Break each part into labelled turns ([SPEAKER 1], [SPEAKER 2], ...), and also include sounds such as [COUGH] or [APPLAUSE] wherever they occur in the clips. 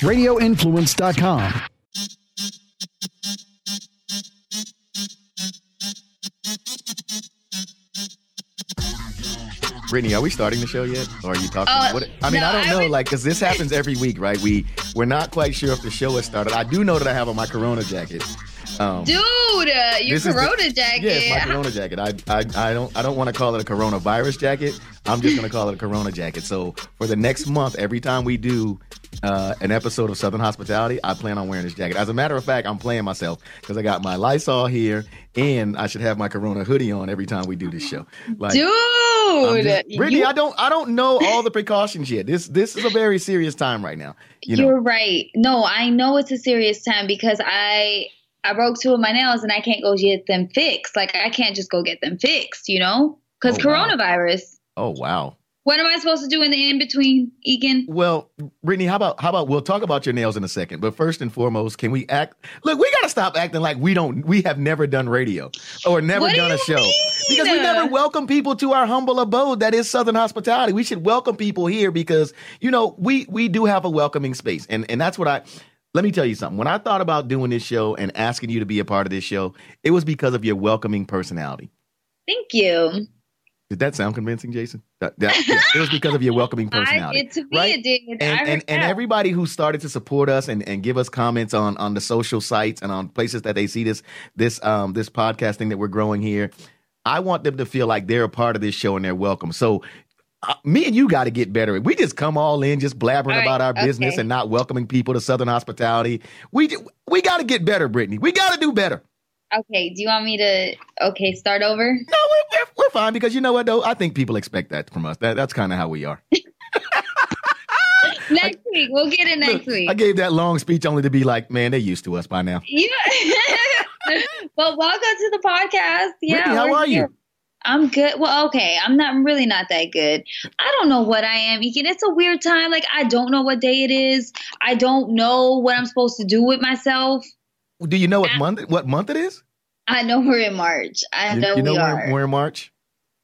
[SPEAKER 1] radioinfluence.com.
[SPEAKER 2] Brittany, are we starting the show yet, or are you talking?
[SPEAKER 3] Uh,
[SPEAKER 2] what, I mean,
[SPEAKER 3] no,
[SPEAKER 2] I don't
[SPEAKER 3] I
[SPEAKER 2] know,
[SPEAKER 3] would-
[SPEAKER 2] like, because this happens every week, right? We we're not quite sure if the show has started. I do know that I have on my Corona jacket. Um,
[SPEAKER 3] Dude, uh, your
[SPEAKER 2] this is the-
[SPEAKER 3] Corona jacket.
[SPEAKER 2] Yeah, it's my [LAUGHS] Corona jacket. I, I, I don't I don't want to call it a coronavirus jacket. I'm just gonna call it a Corona jacket. So for the next month, every time we do uh, an episode of Southern Hospitality, I plan on wearing this jacket. As a matter of fact, I'm playing myself because I got my Lysol here, and I should have my Corona hoodie on every time we do this show. Like,
[SPEAKER 3] Dude,
[SPEAKER 2] just- Brittany,
[SPEAKER 3] you-
[SPEAKER 2] I don't I don't know all the precautions yet. This this is a very serious time right now. You know,
[SPEAKER 3] You're right. No, I know it's a serious time because I I broke two of my nails and I can't go get them fixed. Like I can't just go get them fixed, you know? Because
[SPEAKER 2] Oh, wow.
[SPEAKER 3] coronavirus.
[SPEAKER 2] oh wow.
[SPEAKER 3] What am I supposed to do in the in between, Egan?
[SPEAKER 2] Well, Brittany, how about how about we'll talk about your nails in a second, but first and foremost, can we act? Look, we gotta stop acting like we don't. We have never done radio or never
[SPEAKER 3] What do
[SPEAKER 2] done a show
[SPEAKER 3] mean?
[SPEAKER 2] because we never welcome people to our humble abode that is Southern hospitality. We should welcome people here because you know we we do have a welcoming space, and and that's what I. Let me tell you something. When I thought about doing this show and asking you to be a part of this show, it was because of your welcoming personality.
[SPEAKER 3] Thank you.
[SPEAKER 2] Did that sound convincing, Jason? That, that- yeah, it was because of your welcoming [LAUGHS]
[SPEAKER 3] I,
[SPEAKER 2] personality.
[SPEAKER 3] it, to me,
[SPEAKER 2] right?
[SPEAKER 3] it did. I
[SPEAKER 2] and and, and everybody who started to support us and, and give us comments on on the social sites and on places that they see this this um this podcasting that we're growing here i want them to feel like they're a part of this show and they're welcome so uh, me and you got to get better we just come all in just blabbering
[SPEAKER 3] right,
[SPEAKER 2] about our business and not welcoming people to southern hospitality we we got to get better brittany we got to do better
[SPEAKER 3] Okay, do you want me to okay, start over?
[SPEAKER 2] no we're, we're, we're fine because you know what though i think people expect that from us that, that's kind of how we are [LAUGHS]
[SPEAKER 3] Next week. We'll get it next
[SPEAKER 2] Look,
[SPEAKER 3] week.
[SPEAKER 2] i gave that long speech only to be like man they're used to us by now
[SPEAKER 3] You [LAUGHS] Well, welcome to the podcast. Yeah.
[SPEAKER 2] Brittany, how are you?
[SPEAKER 3] I'm good. Well, okay. I'm not I'm really not that good. I don't know what I am, Egan. It's a weird time. Like I don't know what day it is. I don't know what I'm supposed to do with myself.
[SPEAKER 2] do you know what month what month it is
[SPEAKER 3] I know we're in March. I
[SPEAKER 2] You,
[SPEAKER 3] know,
[SPEAKER 2] you know
[SPEAKER 3] we
[SPEAKER 2] we're,
[SPEAKER 3] are.
[SPEAKER 2] we're in March.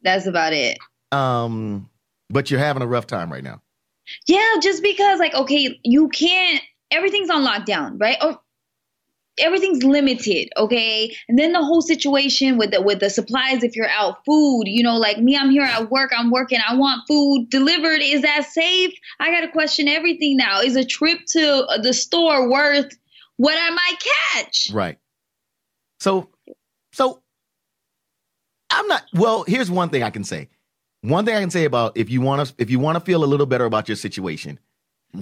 [SPEAKER 3] That's about it.
[SPEAKER 2] Um, but you're having a rough time right now.
[SPEAKER 3] Yeah, just because like okay, you can't everything's on lockdown, right? Or everything's limited, okay? And then the whole situation with the with the supplies if you're out food, you know, like me I'm here at work, I'm working, I want food delivered. Is that safe? I got to question everything now. Is a trip to the store worth what I might catch?
[SPEAKER 2] Right. So, so I'm not. Well, here's one thing I can say. One thing I can say about if you want to if you want to feel a little better about your situation,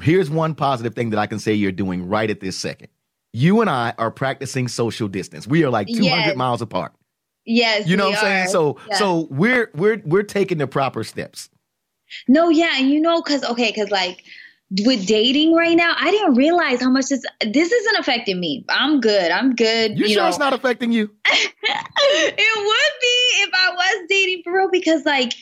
[SPEAKER 2] here's one positive thing that I can say you're doing right at this second. You and I are practicing social distance. We are like 200
[SPEAKER 3] Yes.
[SPEAKER 2] miles apart.
[SPEAKER 3] Yes,
[SPEAKER 2] You know what I'm saying?
[SPEAKER 3] are.
[SPEAKER 2] So,
[SPEAKER 3] Yeah.
[SPEAKER 2] so we're we're we're taking the proper steps.
[SPEAKER 3] No, yeah, and you know, cause okay, cause like with dating right now, I didn't realize how much this this isn't affecting me. I'm good. I'm good.
[SPEAKER 2] You,
[SPEAKER 3] You,
[SPEAKER 2] sure
[SPEAKER 3] know,
[SPEAKER 2] it's not affecting you? [LAUGHS]
[SPEAKER 3] it would be if I was dating for real because like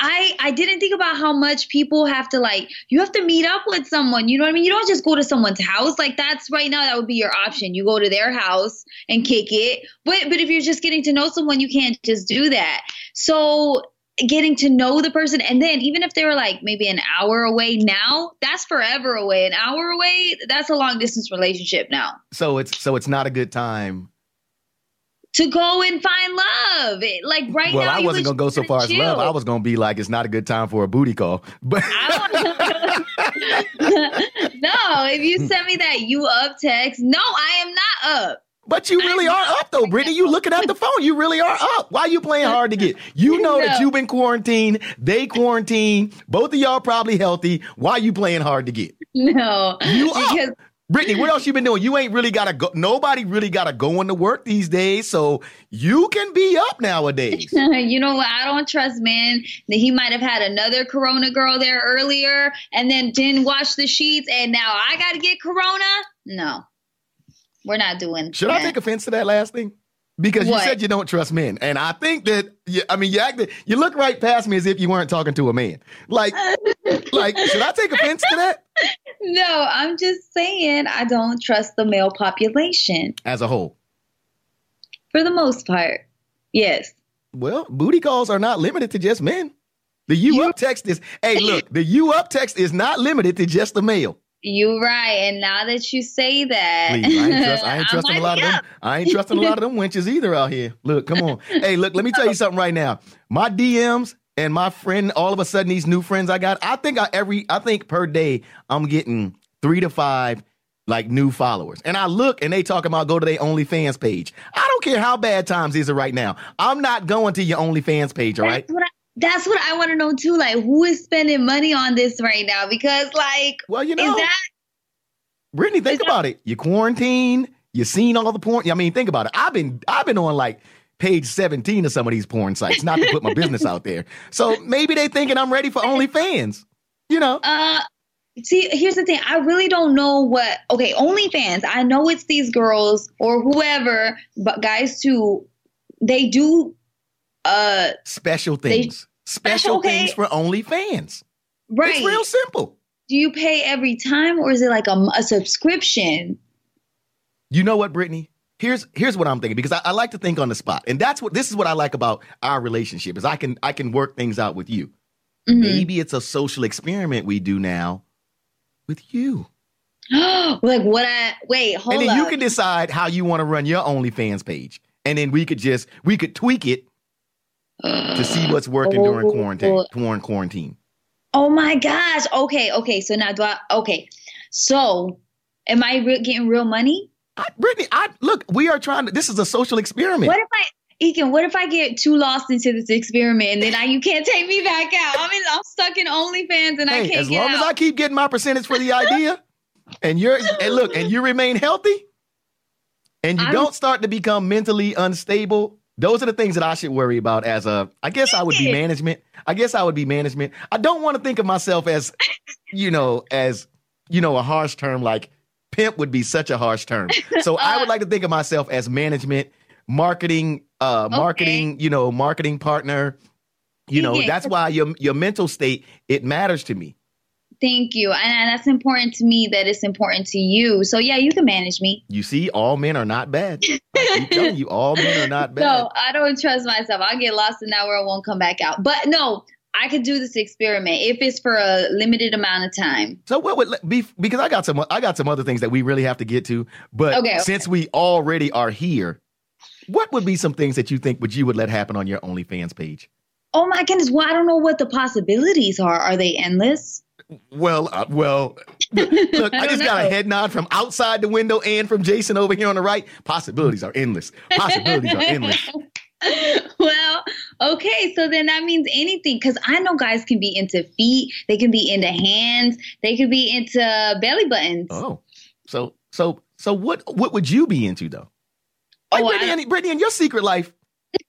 [SPEAKER 3] I I didn't think about how much people have to like you have to meet up with someone. You know what I mean? You don't just go to someone's house. Like that's right now that would be your option. You go to their house and kick it. But but if you're just getting to know someone, you can't just do that. So getting to know the person and then even if they were like maybe an hour away now, that's forever away. An hour away, that's a long distance relationship now.
[SPEAKER 2] So it's so it's not a good time
[SPEAKER 3] to go and find love. It- Like right
[SPEAKER 2] well,
[SPEAKER 3] now,
[SPEAKER 2] I wasn't
[SPEAKER 3] was
[SPEAKER 2] gonna go so far as
[SPEAKER 3] chill.
[SPEAKER 2] love. I was gonna be like, it's not a good time for a booty call. [LAUGHS] But
[SPEAKER 3] I don't- [LAUGHS] no, if you send me that you up text, no, I am not up.
[SPEAKER 2] but you really are up though, Brittany. You looking at the phone. You really are up. Why are you playing hard to get? You [LAUGHS] know that you've been quarantined. They quarantined. Both of y'all probably healthy. Why are you playing hard to get?
[SPEAKER 3] No,
[SPEAKER 2] You up. Brittany, what else you been doing? You ain't really gotta go. Nobody really gotta go into work these days, so you can be up nowadays. [LAUGHS]
[SPEAKER 3] you know what? I don't trust man that he might have had another Corona girl there earlier and then didn't wash the sheets, and now I got to get Corona. No, we're not doing.
[SPEAKER 2] Should I take offense to that last thing? Because you said you don't trust men, and I think that you, I mean you acted, you look right past me as if you weren't talking to a man. Like, [LAUGHS] like should I take offense to that
[SPEAKER 3] No, I'm just saying I don't trust the male population
[SPEAKER 2] as a whole?
[SPEAKER 3] for the most part. Yes.
[SPEAKER 2] Well, booty calls are not limited to just men. The you,
[SPEAKER 3] You-
[SPEAKER 2] up text is hey look, [LAUGHS] the you up text is not limited to just the male.
[SPEAKER 3] You right, and now that you say that,
[SPEAKER 2] Please, I ain't, trust, I [LAUGHS] ain't trusting a lot of them. I ain't trusting a lot of them wenches either out here. Look, come on. [LAUGHS] hey, look, let me tell you something right now. My DMs and my friend, all of a sudden, these new friends I got, I think I every, I think per day, I'm getting three to five like new followers. And I look and they talk about go to their OnlyFans page. I don't care how bad times is right now. I'm not going to your OnlyFans page, all right?
[SPEAKER 3] That's what I, that's what I want to know too. Like, who is spending money on this right now? Because, like,
[SPEAKER 2] well, you know,
[SPEAKER 3] that,
[SPEAKER 2] Brittany, think about that, it. You quarantine, you seen all the porn. I mean, think about it. I've been, I've been on like page 17 of some of these porn sites, not to put my business out there. So maybe they thinking I'm ready for OnlyFans. You know.
[SPEAKER 3] Uh, see, here's the thing. I really don't know what. Okay, OnlyFans. I know it's these girls or whoever, but guys too. They do uh
[SPEAKER 2] special things. Special okay. things for OnlyFans.
[SPEAKER 3] Right.
[SPEAKER 2] It's real simple.
[SPEAKER 3] Do you pay every time or is it like a, a subscription?
[SPEAKER 2] You know what, Brittany? Here's here's what I'm thinking because I, I, like to think on the spot, and that's what this is what I like about our relationship is I can I can work things out with you. Mm-hmm. Maybe it's a social experiment we do now with you. [GASPS]
[SPEAKER 3] like what I wait, hold
[SPEAKER 2] And then
[SPEAKER 3] up.
[SPEAKER 2] you can decide how you want to run your OnlyFans page. And then we could just we could tweak it to see what's working oh, during quarantine. Oh. During quarantine.
[SPEAKER 3] Oh my gosh. Okay, okay. So now do I? Okay. So, am I re- getting real money?
[SPEAKER 2] I, Brittany, I look. We are trying to. This is a social experiment.
[SPEAKER 3] What if I? Ekin, what if I get too lost into this experiment and then I, you can't take me back out? I'm in, I'm stuck in OnlyFans and hey, I can't.
[SPEAKER 2] As long
[SPEAKER 3] out.
[SPEAKER 2] as I keep getting my percentage for the idea, and you're and look, and you remain healthy, and you I'm, don't start to become mentally unstable, those are the things that I should worry about as a I guess I would be [LAUGHS] management. I guess I would be management. I don't want to think of myself as you know, as you know, a harsh term like pimp would be such a harsh term. So I would uh. like to think of myself as management, marketing, uh marketing, okay. you know, marketing partner. You know, that's why your your mental state it matters to me.
[SPEAKER 3] Thank you. And, that's important to me that it's important to you. So yeah, you can manage me.
[SPEAKER 2] You see, all men are not bad. I keep telling you, all men are not [LAUGHS] bad.
[SPEAKER 3] No, I don't trust myself. I'll get lost in that where I won't come back out. But no, I could do this experiment if it's for a limited amount of time.
[SPEAKER 2] So what would be because I got some I got some other things that we really have to get to. But okay, okay. since we already are here, what would be some things that you think would you would let happen on your OnlyFans page?
[SPEAKER 3] Oh my goodness! Well, I don't know what the possibilities are. Are they endless?
[SPEAKER 2] Well, uh, well, look, I, [LAUGHS] I just know. got a head nod from outside the window and from Jason over here on the right. Possibilities are endless. Possibilities are endless. [LAUGHS]
[SPEAKER 3] well, okay, so then that means anything because I know guys can be into feet, they can be into hands, they can be into belly buttons.
[SPEAKER 2] Oh, so so so what what would you be into though? Like oh, Brittany, Brittany, in your secret life,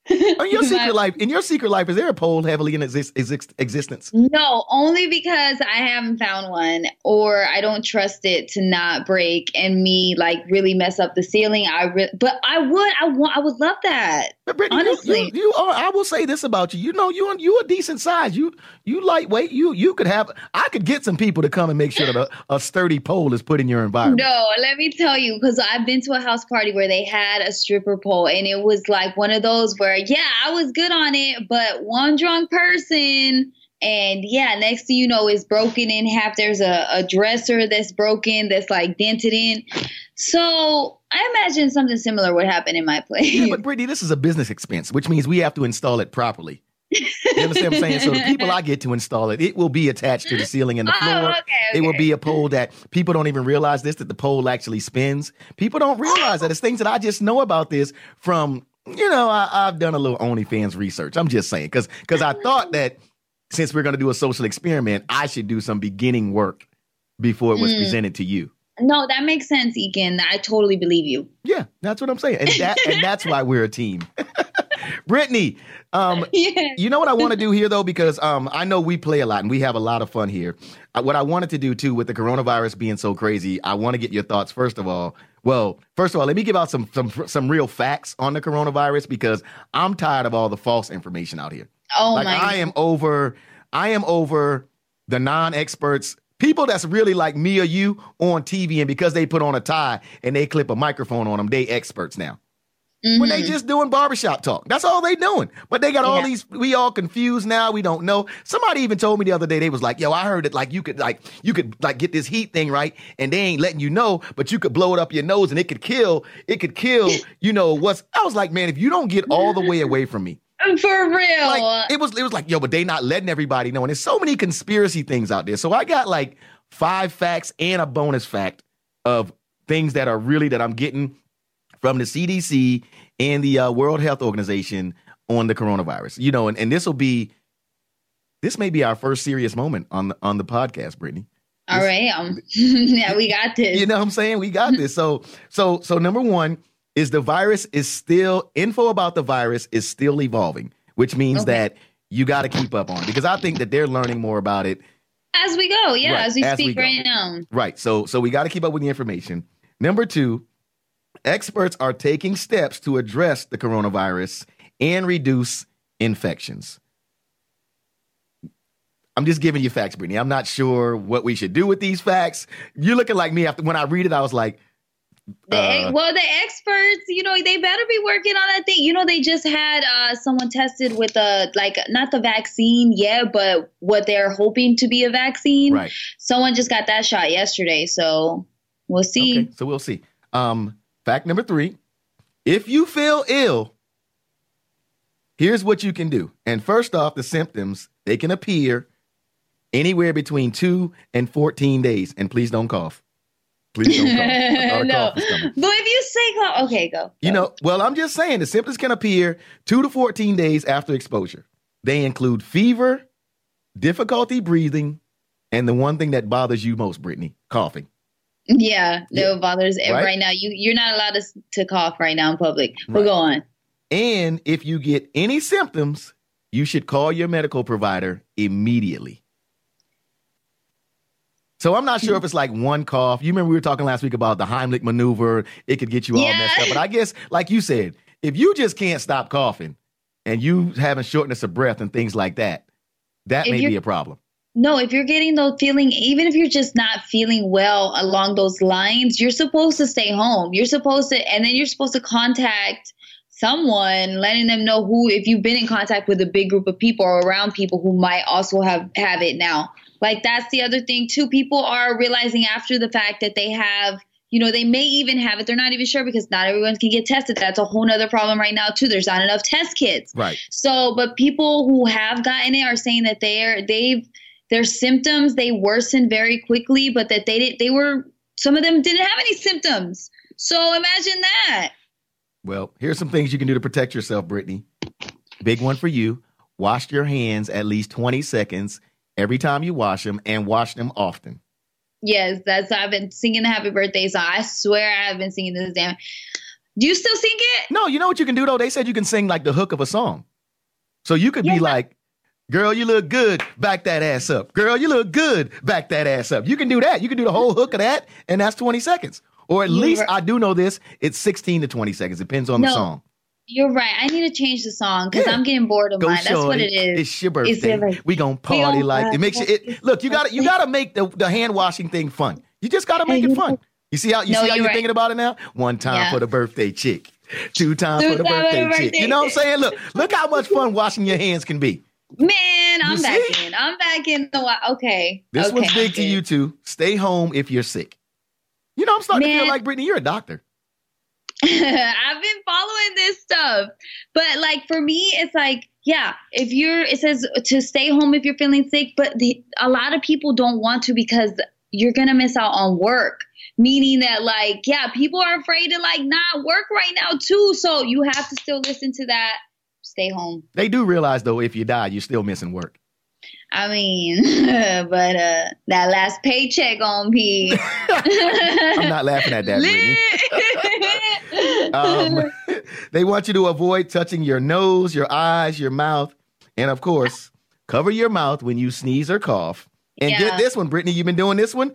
[SPEAKER 2] [LAUGHS] in your secret life, in your secret life, is there a pole heavily in exist, exist, existence?
[SPEAKER 3] No, only because I haven't found one, or I don't trust it to not break and me like really mess up the ceiling. I re- but I would, I want, I would love that. But Brittany, honestly,
[SPEAKER 2] you, you, you, are. I will say this about you. You know, you you a decent size. You you lightweight. You you could have. I could get some people to come and make sure that a, a sturdy pole is put in your environment.
[SPEAKER 3] No, let me tell you, because I've been to a house party where they had a stripper pole, and it was like one of those where yeah, I was good on it, but one drunk person. And yeah, next thing you know, it's broken in half. There's a, a dresser that's broken, that's like dented in. So I imagine something similar would happen in my [LAUGHS] place.
[SPEAKER 2] Yeah, but Brittany, this is a business expense, which means we have to install it properly. You understand what I'm saying? So the people I get to install it, it will be attached to the ceiling and the [LAUGHS] oh, floor. Oh, okay, okay. It will be a pole that people don't even realize this, that the pole actually spins. People don't realize that. It's things that I just know about this from you know, I, have done a little OnlyFans research. I'm just saying because because I thought that since we're going to do a social experiment, I should do some beginning work before it was mm. presented to you.
[SPEAKER 3] No, that makes sense, Egan. I totally believe you.
[SPEAKER 2] Yeah, that's what I'm saying, and that and that's why we're a team. [LAUGHS] Brittany, um, [LAUGHS] yeah. you know what I want to do here though, because um, I know we play a lot and we have a lot of fun here. Uh, what I wanted to do too, with the coronavirus being so crazy, I want to get your thoughts first of all. Well, first of all, let me give out some some some real facts on the coronavirus because I'm tired of all the false information out here.
[SPEAKER 3] Oh
[SPEAKER 2] like
[SPEAKER 3] my!
[SPEAKER 2] I am over. I am over the non-experts people that's really like me or you on TV, and because they put on a tie and they clip a microphone on them, they experts now. When they
[SPEAKER 3] Mhm.
[SPEAKER 2] just doing barbershop talk. That's all they doing. But they got all these, we all confused now. We don't know. Somebody even told me the other day, they was like, yo, I heard it like you could like you could like get this heat thing right, and they ain't letting you know, but you could blow it up your nose and it could kill, it could kill, [LAUGHS] you know, what's I was like, man, if you don't get all the way away from me.
[SPEAKER 3] For real.
[SPEAKER 2] Like it was it was like, yo, but they not letting everybody know. And there's so many conspiracy things out there. So I got like five facts and a bonus fact of things that are really that I'm getting from the CDC and the uh, World Health Organization on the coronavirus. You know, and, and this will be this may be our first serious moment on the on the podcast, Brittany.
[SPEAKER 3] All right. Um, [LAUGHS] [LAUGHS] yeah, we got this.
[SPEAKER 2] You know what I'm saying? We got this. So so so number one is the virus is still info about the virus is still evolving, which means
[SPEAKER 3] Okay.
[SPEAKER 2] that you got to keep up on it because I think that they're learning more about it.
[SPEAKER 3] as we go. Yeah,
[SPEAKER 2] Right,
[SPEAKER 3] as we
[SPEAKER 2] as
[SPEAKER 3] speak
[SPEAKER 2] go.
[SPEAKER 3] right now.
[SPEAKER 2] Right. So so we got to keep up with the information. Number two, experts are taking steps to address the coronavirus and reduce infections. I'm just giving you facts, Brittany. I'm not sure what we should do with these facts. You're looking like me after when I read it, I was like, Uh,
[SPEAKER 3] well, the experts, you know, they better be working on that thing. You know, they just had uh, someone tested with a like not the vaccine yet, but what they're hoping to be a vaccine.
[SPEAKER 2] right.
[SPEAKER 3] Someone just got that shot yesterday, so we'll see.
[SPEAKER 2] Okay, so we'll see. Um, fact number three: if you feel ill, here's what you can do. And first off, the symptoms they can appear anywhere between two and fourteen days. And please don't cough. Please don't cough. I thought a [LAUGHS]
[SPEAKER 3] no,
[SPEAKER 2] cough
[SPEAKER 3] but if you say cough, okay, go.
[SPEAKER 2] You know, well, I'm just saying the symptoms can appear two to 14 days after exposure. They include fever, difficulty breathing, and the one thing that bothers you most, Brittany, coughing.
[SPEAKER 3] Yeah, no
[SPEAKER 2] Yeah.
[SPEAKER 3] bothers
[SPEAKER 2] Right?
[SPEAKER 3] right? now. You you're not allowed to to cough right now in public.
[SPEAKER 2] Right.
[SPEAKER 3] But go on.
[SPEAKER 2] And if you get any symptoms, you should call your medical provider immediately. So I'm not sure if it's like one cough. You remember we were talking last week about the Heimlich maneuver. It could get you all
[SPEAKER 3] Yeah.
[SPEAKER 2] messed up. But I guess, like you said, if you just can't stop coughing and you having shortness of breath and things like that, that
[SPEAKER 3] If
[SPEAKER 2] may be a problem.
[SPEAKER 3] No, if you're getting those feeling, even if you're just not feeling well along those lines, you're supposed to stay home. You're supposed to, and then you're supposed to contact someone, letting them know who, if you've been in contact with a big group of people or around people who might also have have it now. Like that's the other thing too. People are realizing after the fact that they have, you know, they may even have it. They're not even sure because not everyone can get tested. That's a whole nother problem right now too. There's not enough test kits.
[SPEAKER 2] Right.
[SPEAKER 3] So, but people who have gotten it are saying that they're they've their symptoms they worsened very quickly, but that they did they were some of them didn't have any symptoms. So imagine that.
[SPEAKER 2] Well, here's some things you can do to protect yourself, Brittany. Big one for you. Wash your hands at least 20 seconds every time you wash them and wash them often.
[SPEAKER 3] Yes, that's I've been singing the happy birthday song. I swear I have been singing this damn. Do you still sing it?
[SPEAKER 2] No, you know what you can do though? They said you can sing like the hook of a song. So you could be like, Girl, you look good. Back that ass up. Girl, you look good. Back that ass up. You can do that. You can do the whole hook of that, and that's 20 seconds. Or at
[SPEAKER 3] You're
[SPEAKER 2] least
[SPEAKER 3] right.
[SPEAKER 2] I do know this. It's 16 to 20 seconds. Depends on the song.
[SPEAKER 3] You're right. I need to change the song because
[SPEAKER 2] Yeah.
[SPEAKER 3] I'm getting bored of
[SPEAKER 2] Go
[SPEAKER 3] mine. That's what
[SPEAKER 2] shorty.
[SPEAKER 3] it is.
[SPEAKER 2] It's your
[SPEAKER 3] It's
[SPEAKER 2] birthday.
[SPEAKER 3] birthday.
[SPEAKER 2] we gonna party
[SPEAKER 3] gonna
[SPEAKER 2] like it makes you it look, you gotta you gotta make the, the hand washing thing fun. You just gotta make it fun. You see how you
[SPEAKER 3] No,
[SPEAKER 2] see how
[SPEAKER 3] you're right.
[SPEAKER 2] thinking about it now? One time
[SPEAKER 3] Yeah.
[SPEAKER 2] for the birthday chick. Two times
[SPEAKER 3] Two
[SPEAKER 2] for the
[SPEAKER 3] times for
[SPEAKER 2] birthday
[SPEAKER 3] the
[SPEAKER 2] chick. You know what I'm saying? Look, look how much fun washing your hands can be.
[SPEAKER 3] Man, I'm back in. I'm back in the wa- okay.
[SPEAKER 2] This
[SPEAKER 3] okay,
[SPEAKER 2] one's big to you too. Stay home if you're sick. You know, I'm starting to feel like Brittany, you're a doctor. [LAUGHS]
[SPEAKER 3] I've been following this stuff. But like for me, it's like, yeah, if you're it says to stay home if you're feeling sick, but the, a lot of people don't want to because you're gonna miss out on work. Meaning that like, yeah, people are afraid to like not work right now too. So you have to still listen to that. Stay home.
[SPEAKER 2] They do realize though, if you die, you're still missing work.
[SPEAKER 3] I mean, [LAUGHS] but uh that last paycheck on P. [LAUGHS]
[SPEAKER 2] I'm not laughing at that. [LAUGHS] Um, they want you to avoid touching your nose, your eyes, your mouth, and of course, cover your mouth when you sneeze or cough. And
[SPEAKER 3] Yeah.
[SPEAKER 2] get this one, Brittany, you've been doing this one.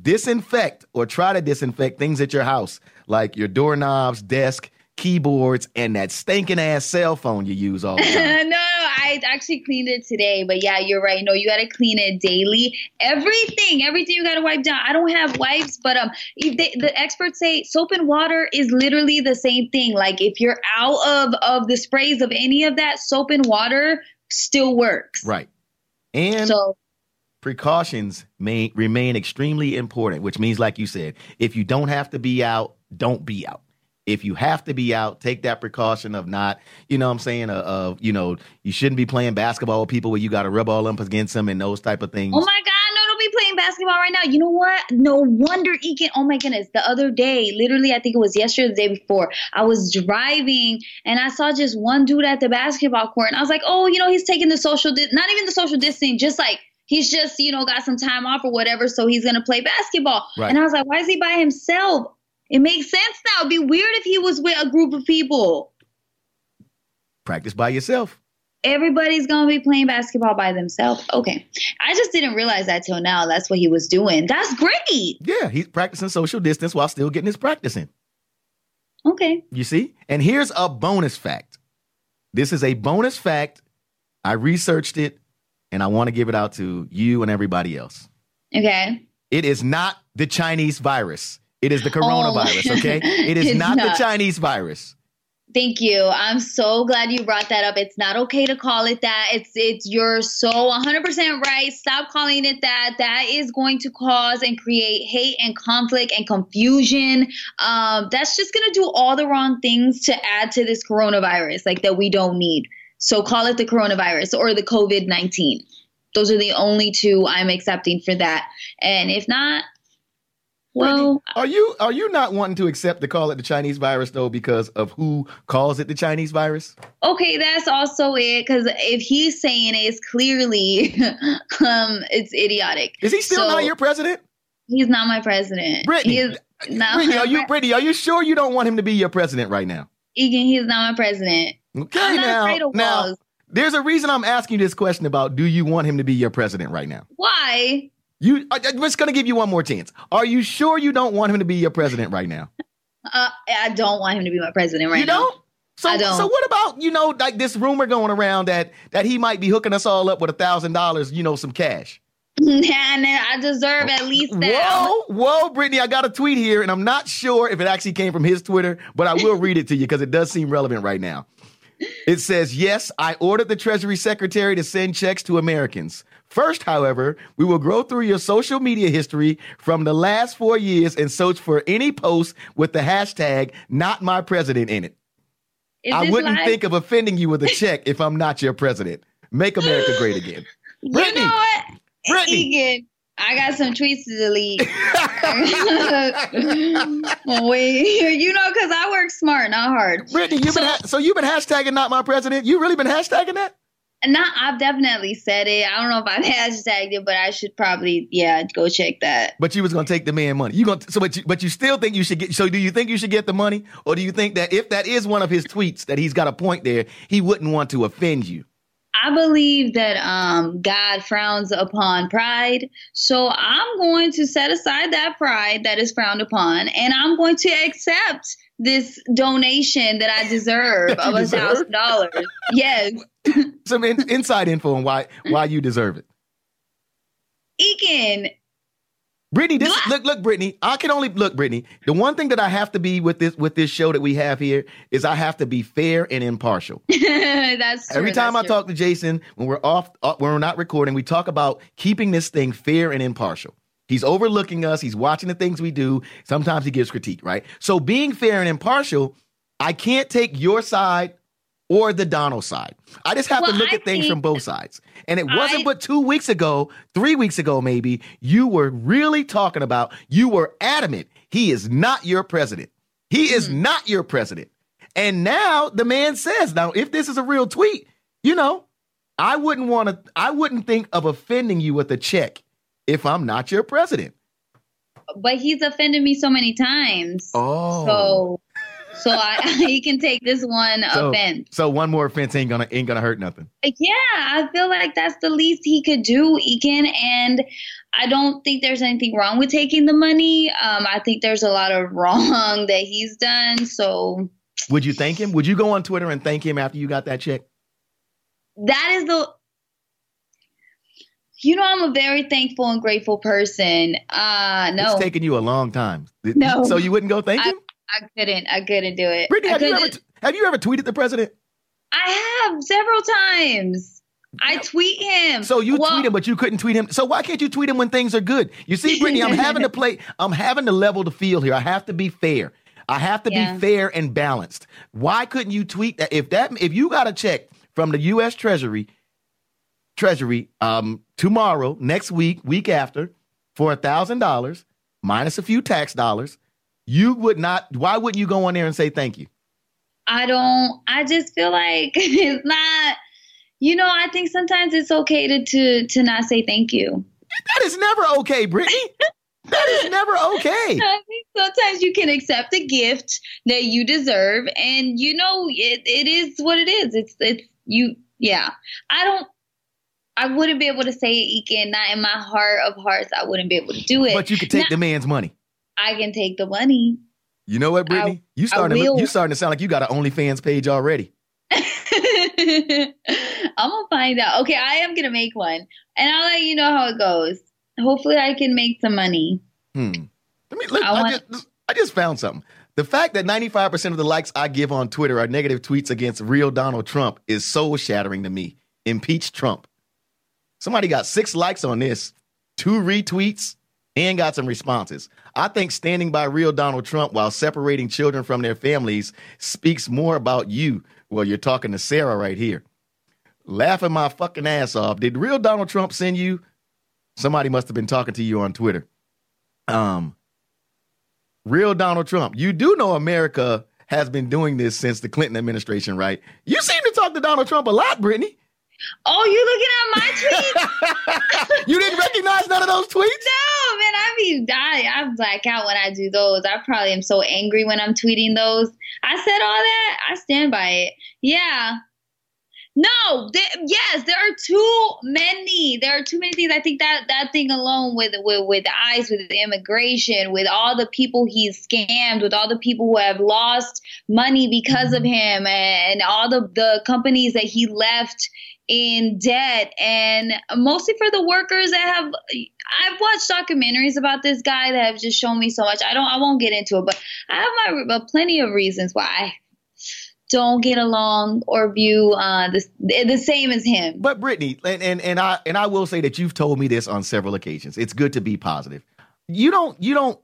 [SPEAKER 2] Disinfect or try to disinfect things at your house, like your doorknobs, desk, keyboards, and that stinking ass cell phone you use all the [LAUGHS] time.
[SPEAKER 3] no, I actually cleaned it today, but yeah, you're right. No, you got to clean it daily. Everything, everything you got to wipe down. I don't have wipes, but um, they, the experts say soap and water is literally the same thing. Like if you're out of of the sprays of any of that, soap and water still works.
[SPEAKER 2] Right. And so precautions may remain extremely important, which means, like you said, if you don't have to be out, don't be out if you have to be out, take that precaution of not, you know what I'm saying, uh, of, you know, you shouldn't be playing basketball with people where you got to rub all up against them and those type of things.
[SPEAKER 3] Oh my God, no, don't be playing basketball right now. You know what? No wonder Egan, oh my goodness, the other day, literally, I think it was yesterday, the day before, I was driving and I saw just one dude at the basketball court and I was like, oh, you know, he's taking the social, di- not even the social distancing, just like, he's just you know got some time off or whatever so he's gonna play basketball right. and i was like why is he by himself it makes sense now. It'd be weird if he was with a group of people.
[SPEAKER 2] Practice by yourself.
[SPEAKER 3] Everybody's gonna be playing basketball by themselves. Okay. I just didn't realize that till now. That's what he was doing. That's great.
[SPEAKER 2] Yeah, he's practicing social distance while still getting his practice in.
[SPEAKER 3] Okay.
[SPEAKER 2] You see? And here's a bonus fact. This is a bonus fact. I researched it and I want to give it out to you and everybody else.
[SPEAKER 3] Okay.
[SPEAKER 2] It is not the Chinese virus. It is the coronavirus, oh. okay? [LAUGHS] It is not, not the Chinese virus.
[SPEAKER 3] Thank you. I'm so glad you brought that up. It's not okay to call it that. It's it's you're so 100% right. Stop calling it that. That is going to cause and create hate and conflict and confusion. Um, that's just going to do all the wrong things to add to this coronavirus like that we don't need. So call it the coronavirus or the COVID-19. Those are the only two I'm accepting for that. And if not, well,
[SPEAKER 2] are you are you not wanting to accept to call it the Chinese virus though because of who calls it the Chinese virus?
[SPEAKER 3] Okay, that's also it. Because if he's saying it, it's clearly [LAUGHS] um, it's idiotic.
[SPEAKER 2] Is he still so, not your president?
[SPEAKER 3] He's not my president.
[SPEAKER 2] Brittany, Brittany, are you Brittany? Are you sure you don't want him to be your president right now?
[SPEAKER 3] Egan, he's not my president.
[SPEAKER 2] Okay, I'm now, now there's a reason I'm asking you this question about: Do you want him to be your president right now?
[SPEAKER 3] Why?
[SPEAKER 2] You, I, am just going to give you one more chance. Are you sure you don't want him to be your president right now?
[SPEAKER 3] Uh, I don't want him to be my president right
[SPEAKER 2] you
[SPEAKER 3] now.
[SPEAKER 2] You don't? So, I don't. so what about you know like this rumor going around that that he might be hooking us all up with a thousand dollars, you know, some cash. [LAUGHS]
[SPEAKER 3] Nah, I deserve at least that.
[SPEAKER 2] Whoa, whoa, Brittany, I got a tweet here, and I'm not sure if it actually came from his Twitter, but I will read it to you because it does seem relevant right now. It says, Yes, I ordered the Treasury Secretary to send checks to Americans. First, however, we will grow through your social media history from the last four years and search for any post with the hashtag not my president in it. Is I wouldn't live? think of offending you with a check if I'm not your president. Make America great [LAUGHS] again.
[SPEAKER 3] Brittany, you know what? Brittany. Egan, I got some tweets to delete. [LAUGHS] [LAUGHS] wait, you know, because I work smart, not hard.
[SPEAKER 2] Brittany, you've so, been ha- so you've been hashtagging not my president. You really been hashtagging that?
[SPEAKER 3] Not, I've definitely said it. I don't know if I've [LAUGHS] hashtagged it, but I should probably, yeah, go check that.
[SPEAKER 2] But you was gonna take the man money. You gonna so, but you, but you still think you should get. So, do you think you should get the money, or do you think that if that is one of his tweets that he's got a point there, he wouldn't want to offend you?
[SPEAKER 3] I believe that um, God frowns upon pride. So I'm going to set aside that pride that is frowned upon, and I'm going to accept this donation that I deserve [LAUGHS] of a thousand dollars. Yes. [LAUGHS]
[SPEAKER 2] Some in- inside info on why why you deserve it.
[SPEAKER 3] Eakin.
[SPEAKER 2] Brittany, this look, look, Brittany. I can only look, Brittany. The one thing that I have to be with this with this show that we have here is I have to be fair and impartial. [LAUGHS]
[SPEAKER 3] that's true,
[SPEAKER 2] every time
[SPEAKER 3] that's
[SPEAKER 2] I true. talk to Jason when we're off uh, when we're not recording, we talk about keeping this thing fair and impartial. He's overlooking us. He's watching the things we do. Sometimes he gives critique, right? So being fair and impartial, I can't take your side or the Donald side. I just have well, to look I at things from both sides. And it wasn't I, but two weeks ago, three weeks ago, maybe, you were really talking about, you were adamant, he is not your president. He is mm-hmm. not your president. And now the man says, now, if this is a real tweet, you know, I wouldn't want to, I wouldn't think of offending you with a check if I'm not your president.
[SPEAKER 3] But he's offended me so many times.
[SPEAKER 2] Oh.
[SPEAKER 3] So so I [LAUGHS] he can take this one
[SPEAKER 2] so,
[SPEAKER 3] offense.
[SPEAKER 2] So one more offense ain't gonna ain't gonna hurt nothing.
[SPEAKER 3] Yeah, I feel like that's the least he could do, Egan, and I don't think there's anything wrong with taking the money. Um, I think there's a lot of [LAUGHS] wrong that he's done. So
[SPEAKER 2] would you thank him? Would you go on Twitter and thank him after you got that check?
[SPEAKER 3] that is the you know, I'm a very thankful and grateful person. Uh no.
[SPEAKER 2] It's taken you a long time.
[SPEAKER 3] No.
[SPEAKER 2] So you wouldn't go thank
[SPEAKER 3] I,
[SPEAKER 2] him?
[SPEAKER 3] I couldn't. I couldn't do it.
[SPEAKER 2] Brittany, have you, ever, have you ever tweeted the president?
[SPEAKER 3] I have several times. I tweet him.
[SPEAKER 2] So you
[SPEAKER 3] Well,
[SPEAKER 2] tweet him, but you couldn't tweet him. So why can't you tweet him when things are good? You see, Brittany, I'm having to [LAUGHS] play, I'm having to level the field here. I have to be fair. I have to
[SPEAKER 3] Yeah.
[SPEAKER 2] be fair and balanced. Why couldn't you tweet that? If that if you got a check from the US Treasury, Treasury, um, tomorrow, next week, week after, for a thousand dollars, minus a few tax dollars, you would not why wouldn't you go on there and say thank you?
[SPEAKER 3] I don't. I just feel like [LAUGHS] it's not. You know, I think sometimes it's okay to to to not say thank you.
[SPEAKER 2] That is never okay, Brittany. that is never okay. [LAUGHS]
[SPEAKER 3] I think sometimes you can accept a gift that you deserve, and you know it, it is what it is. It's it's you. Yeah, I don't. I wouldn't be able to say it, Ekin. Not in my heart of hearts. I wouldn't be able to do it.
[SPEAKER 2] But you could take the man's money.
[SPEAKER 3] I can take the money.
[SPEAKER 2] You know what, Brittany? you starting to you starting to sound like you got an OnlyFans page already. [LAUGHS]
[SPEAKER 3] I'm gonna find out. Okay, I am gonna make one, and I'll let you know how it goes. Hopefully, I can make some money.
[SPEAKER 2] Hmm. Let me look.
[SPEAKER 3] I
[SPEAKER 2] I,
[SPEAKER 3] want-
[SPEAKER 2] just, I just found something. The fact that 95% of the likes I give on Twitter are negative tweets against real Donald Trump is soul shattering to me. Impeach Trump. Somebody got six likes on this, two retweets, and got some responses. I think standing by real Donald Trump while separating children from their families speaks more about you. Well, you're talking to Sarah right here. Laughing my fucking ass off. Did real Donald Trump send you? Somebody must have been talking to you on Twitter. Um, real Donald Trump. You do know America has been doing this since the Clinton administration, right? You seem to talk to Donald Trump a lot, Brittany.
[SPEAKER 3] Oh, you looking at my tweets? [LAUGHS]
[SPEAKER 2] you didn't recognize none of those tweets?
[SPEAKER 3] No, man, I mean, I, I black out when I do those. I probably am so angry when I'm tweeting those. I said all that. I stand by it. Yeah. No, yes, there are too many. There are too many things. I think that that thing alone with with with ICE, with immigration, with all the people he's scammed, with all the people who have lost money because of him, and all the the companies that he left in debt and mostly for the workers that have I've watched documentaries about this guy that have just shown me so much. I don't I won't get into it, but I have my uh, plenty of reasons why I don't get along or view uh the, the same as him.
[SPEAKER 2] But Brittany, and, and and I and I will say that you've told me this on several occasions. It's good to be positive. You don't you don't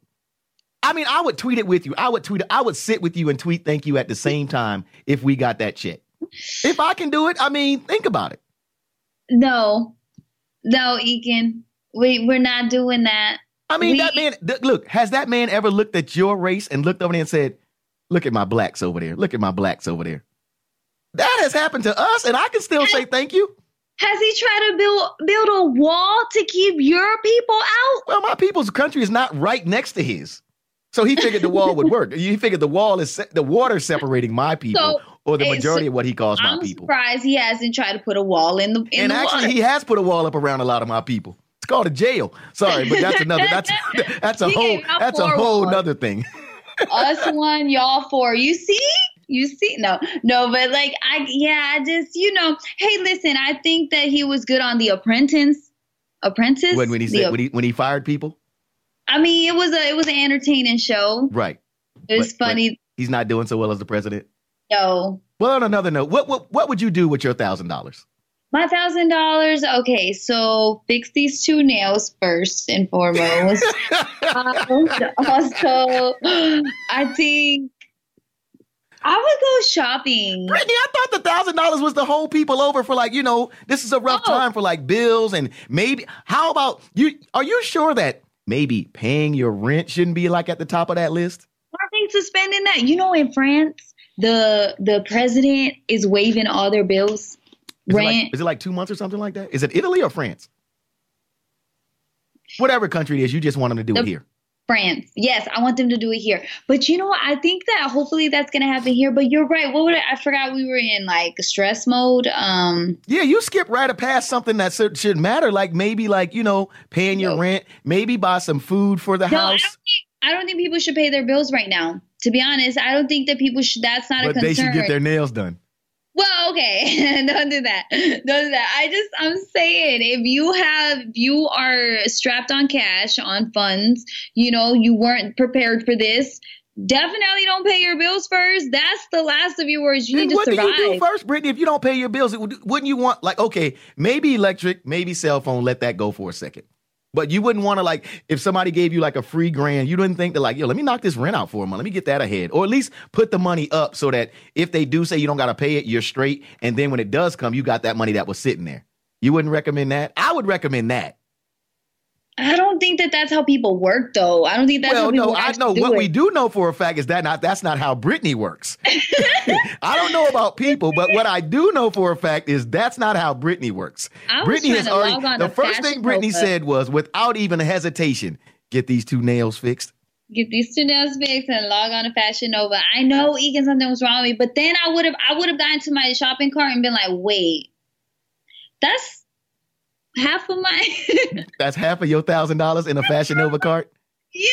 [SPEAKER 2] I mean, I would tweet it with you. I would tweet. I would sit with you and tweet thank you at the same time if we got that check. If I can do it, I mean, think about it.
[SPEAKER 3] No. No, Ekin. We we're not doing that.
[SPEAKER 2] I mean,
[SPEAKER 3] We-
[SPEAKER 2] that man, th- look, has that man ever looked at your race and looked over there and said, look at my blacks over there. Look at my blacks over there. That has happened to us, and I can still say thank you.
[SPEAKER 3] Has he tried to build build a wall to keep your people out?
[SPEAKER 2] Well, my people's country is not right next to his. So he figured the wall would work. He figured the wall is se- the water separating my people
[SPEAKER 3] So,
[SPEAKER 2] or the majority
[SPEAKER 3] so
[SPEAKER 2] of what he calls my
[SPEAKER 3] I'm
[SPEAKER 2] people.
[SPEAKER 3] surprised he hasn't tried to put a wall in the in
[SPEAKER 2] And
[SPEAKER 3] the
[SPEAKER 2] actually,
[SPEAKER 3] water.
[SPEAKER 2] he has put a wall up around a lot of my people. It's called a jail. Sorry, but that's another. That's [LAUGHS] that's a
[SPEAKER 3] He
[SPEAKER 2] whole. That's a whole nother thing. [LAUGHS]
[SPEAKER 3] us one, y'all four. You see? You see? No, no, but like I yeah, I just you know, hey, listen, I think that he was good on The Apprentice. Apprentice?
[SPEAKER 2] When when he
[SPEAKER 3] The-
[SPEAKER 2] said when he when he fired people,
[SPEAKER 3] I mean, it was a it was an entertaining show.
[SPEAKER 2] right?
[SPEAKER 3] It was
[SPEAKER 2] But- but-
[SPEAKER 3] funny.
[SPEAKER 2] He's not doing so well as the president.
[SPEAKER 3] No.
[SPEAKER 2] Well, on another note, what what what would you do with your thousand dollars?
[SPEAKER 3] My thousand dollars. Okay, so fix these two nails first and foremost. [LAUGHS] um, also, I think I would go shopping.
[SPEAKER 2] Brittany, I thought the thousand dollars was to hold people over for like, you know, this is a rough
[SPEAKER 3] Oh.
[SPEAKER 2] time for like bills and maybe how about you are you sure that maybe paying your rent shouldn't be like at the top of that list?
[SPEAKER 3] Are they suspending that? You know, in France, the the president is waiving all their bills.
[SPEAKER 2] Is it,
[SPEAKER 3] Rent.
[SPEAKER 2] like, is it like two months or something like that? Is it Italy or France? Whatever country it is, you just want them to do it here.
[SPEAKER 3] France. Yes, I want them to do it here. But you know what? I think that hopefully that's gonna happen here. But you're right. What would I, I forgot we were in like stress mode. Um
[SPEAKER 2] Yeah, you skip right past something that should, should matter, like maybe like you know paying your
[SPEAKER 3] No.
[SPEAKER 2] rent, maybe buy some food for the
[SPEAKER 3] No, I
[SPEAKER 2] house,
[SPEAKER 3] don't I don't think people should pay their bills right now. To be honest, I don't think that people should that's not a
[SPEAKER 2] but
[SPEAKER 3] concern.
[SPEAKER 2] they should get their nails done.
[SPEAKER 3] Well, okay, [LAUGHS] don't do that. Don't do that. I just, I'm saying, if you have, if you are strapped on cash, on funds, you know, you weren't prepared for this. Definitely don't pay your bills first. That's the last of your words. You
[SPEAKER 2] Then
[SPEAKER 3] need to
[SPEAKER 2] what
[SPEAKER 3] survive.
[SPEAKER 2] do you do first, Brittany? If you don't pay your bills, wouldn't you want like okay, maybe electric, maybe cell phone, let that go for a second. But you wouldn't want to like if somebody gave you like a free grand, you didn't think that like, yo, let me knock this rent out for a month. Let me get that ahead. Or at least put the money up so that if they do say you don't gotta pay it, you're straight. And then when it does come, you got that money that was sitting there. You wouldn't recommend that? I would recommend that.
[SPEAKER 3] I don't think that that's how people work, though. I don't think that's how
[SPEAKER 2] well,
[SPEAKER 3] people
[SPEAKER 2] no, I know what
[SPEAKER 3] it.
[SPEAKER 2] we do know for a fact is that not that's not how Brittany works. [LAUGHS] I don't know about people, but what I do know for a fact is that's not how Brittany works. Brittany has already the first thing Brittany said was without even a hesitation, get these two nails fixed.
[SPEAKER 3] Get these two nails fixed and log on to Fashion Nova. I know Egan something was wrong with me, but then I would have I would have gotten to my shopping cart and been like, wait, that's half of my [LAUGHS]
[SPEAKER 2] That's half of your thousand dollars in a Fashion Nova cart.
[SPEAKER 3] Yeah,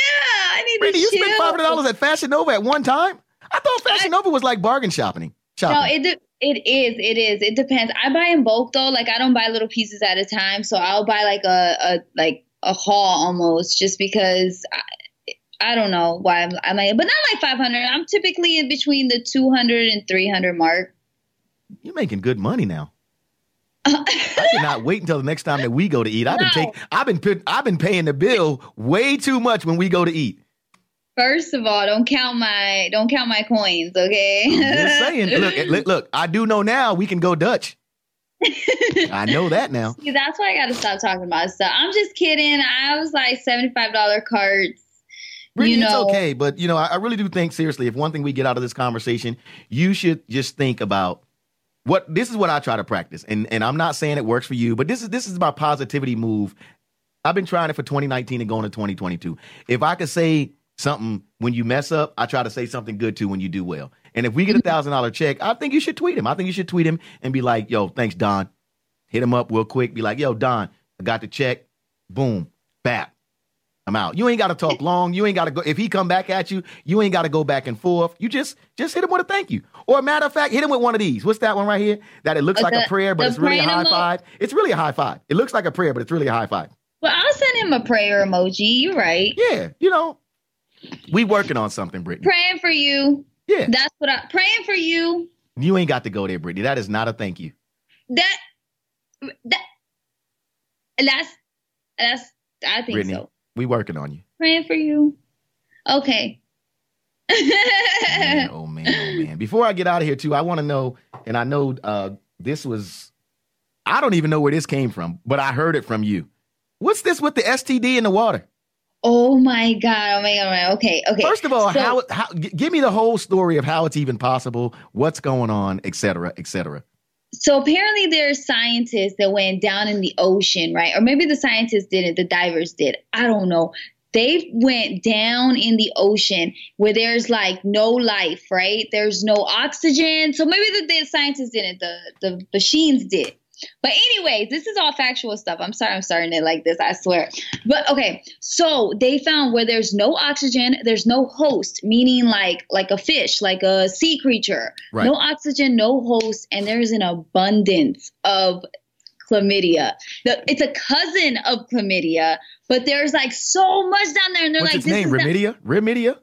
[SPEAKER 3] I need
[SPEAKER 2] Brittany,
[SPEAKER 3] to
[SPEAKER 2] you
[SPEAKER 3] chill.
[SPEAKER 2] spent five hundred dollars at Fashion Nova at one time. I thought Fashion Nova was like bargain shopping.
[SPEAKER 3] No, it it is. It is. It depends. I buy in bulk though. Like I don't buy little pieces at a time. So I'll buy like a, a like a haul almost just because I, I don't know why I'm, I'm like, but not like 500. I'm typically in between the 200 and 300 mark.
[SPEAKER 2] You're making good money now. I cannot wait until the next time that we go to eat. I've been
[SPEAKER 3] No.
[SPEAKER 2] take, I've been put, I've been paying the bill way too much when we go to eat.
[SPEAKER 3] First of all, don't count my don't count my coins, okay?
[SPEAKER 2] Just [LAUGHS] saying. Look, eh, look, look, I do know now we can go Dutch. [LAUGHS] I know that now.
[SPEAKER 3] See, that's why I got to stop talking about stuff. I'm just kidding. I was like $75 carts.
[SPEAKER 2] Brittany,
[SPEAKER 3] You know-
[SPEAKER 2] it's okay, but you know, I, I really do think seriously. If one thing we get out of this conversation, you should just think about what this is what I try to practice, and and I'm not saying it works for you, but this is this is my positivity move. I've been trying it for 2019 and going to 2022. If I could say something when you mess up, I try to say something good too when you do well. And if we get a mm-hmm. thousand dollar check, I think you should tweet him. I think you should tweet him and be like, "Yo, thanks, Don." Hit him up real quick. Be like, "Yo, Don, I got the check. Boom, bap." I'm out. You ain't got to talk long. You ain't got to go. If he come back at you, you ain't got to go back and forth. You just just hit him with a thank you. Or matter of fact, hit him with one of these. What's that one right here? That it looks
[SPEAKER 3] Uh,
[SPEAKER 2] like a prayer, but it's really a high
[SPEAKER 3] emo-
[SPEAKER 2] five. It's really a high five. It looks like a prayer, but it's really a high five.
[SPEAKER 3] Well, I'll send him a prayer emoji. You're right.
[SPEAKER 2] Yeah, you know, we working on something, Brittany.
[SPEAKER 3] Praying for you.
[SPEAKER 2] Yeah,
[SPEAKER 3] That's what I'm praying for you.
[SPEAKER 2] you ain't got to go there, Brittany. That is not a thank you.
[SPEAKER 3] That that that's that's I think
[SPEAKER 2] Brittany,
[SPEAKER 3] so.
[SPEAKER 2] We working on you.
[SPEAKER 3] Praying for you. Okay.
[SPEAKER 2] Man, [LAUGHS] oh man, oh man. Before I get out of here, too, I want to know, and I know uh, this was, I don't even know where this came from, but I heard it from you. What's this with the STD in the water?
[SPEAKER 3] oh my god. Oh my god. oh my God. Okay. Okay.
[SPEAKER 2] First of all,
[SPEAKER 3] So-
[SPEAKER 2] how, how give me the whole story of how it's even possible, what's going on, et cetera, et cetera.
[SPEAKER 3] So apparently there's scientists that went down in the ocean, right? Or maybe the scientists didn't, the divers did. I don't know. They went down in the ocean where there's like no life, right? There's no oxygen. So maybe the, the scientists didn't, the the machines did. But anyways, this is all factual stuff. I'm sorry I'm starting it like this, I swear. But okay, so they found where there's no oxygen, there's no host, meaning like like a fish, like a sea creature.
[SPEAKER 2] Right.
[SPEAKER 3] No oxygen, no host, and there's an abundance of chlamydia. The, it's a cousin of chlamydia, but there's like so much down there, and they're
[SPEAKER 2] What's
[SPEAKER 3] like,
[SPEAKER 2] its name?
[SPEAKER 3] not-
[SPEAKER 2] Remedia? Remedia?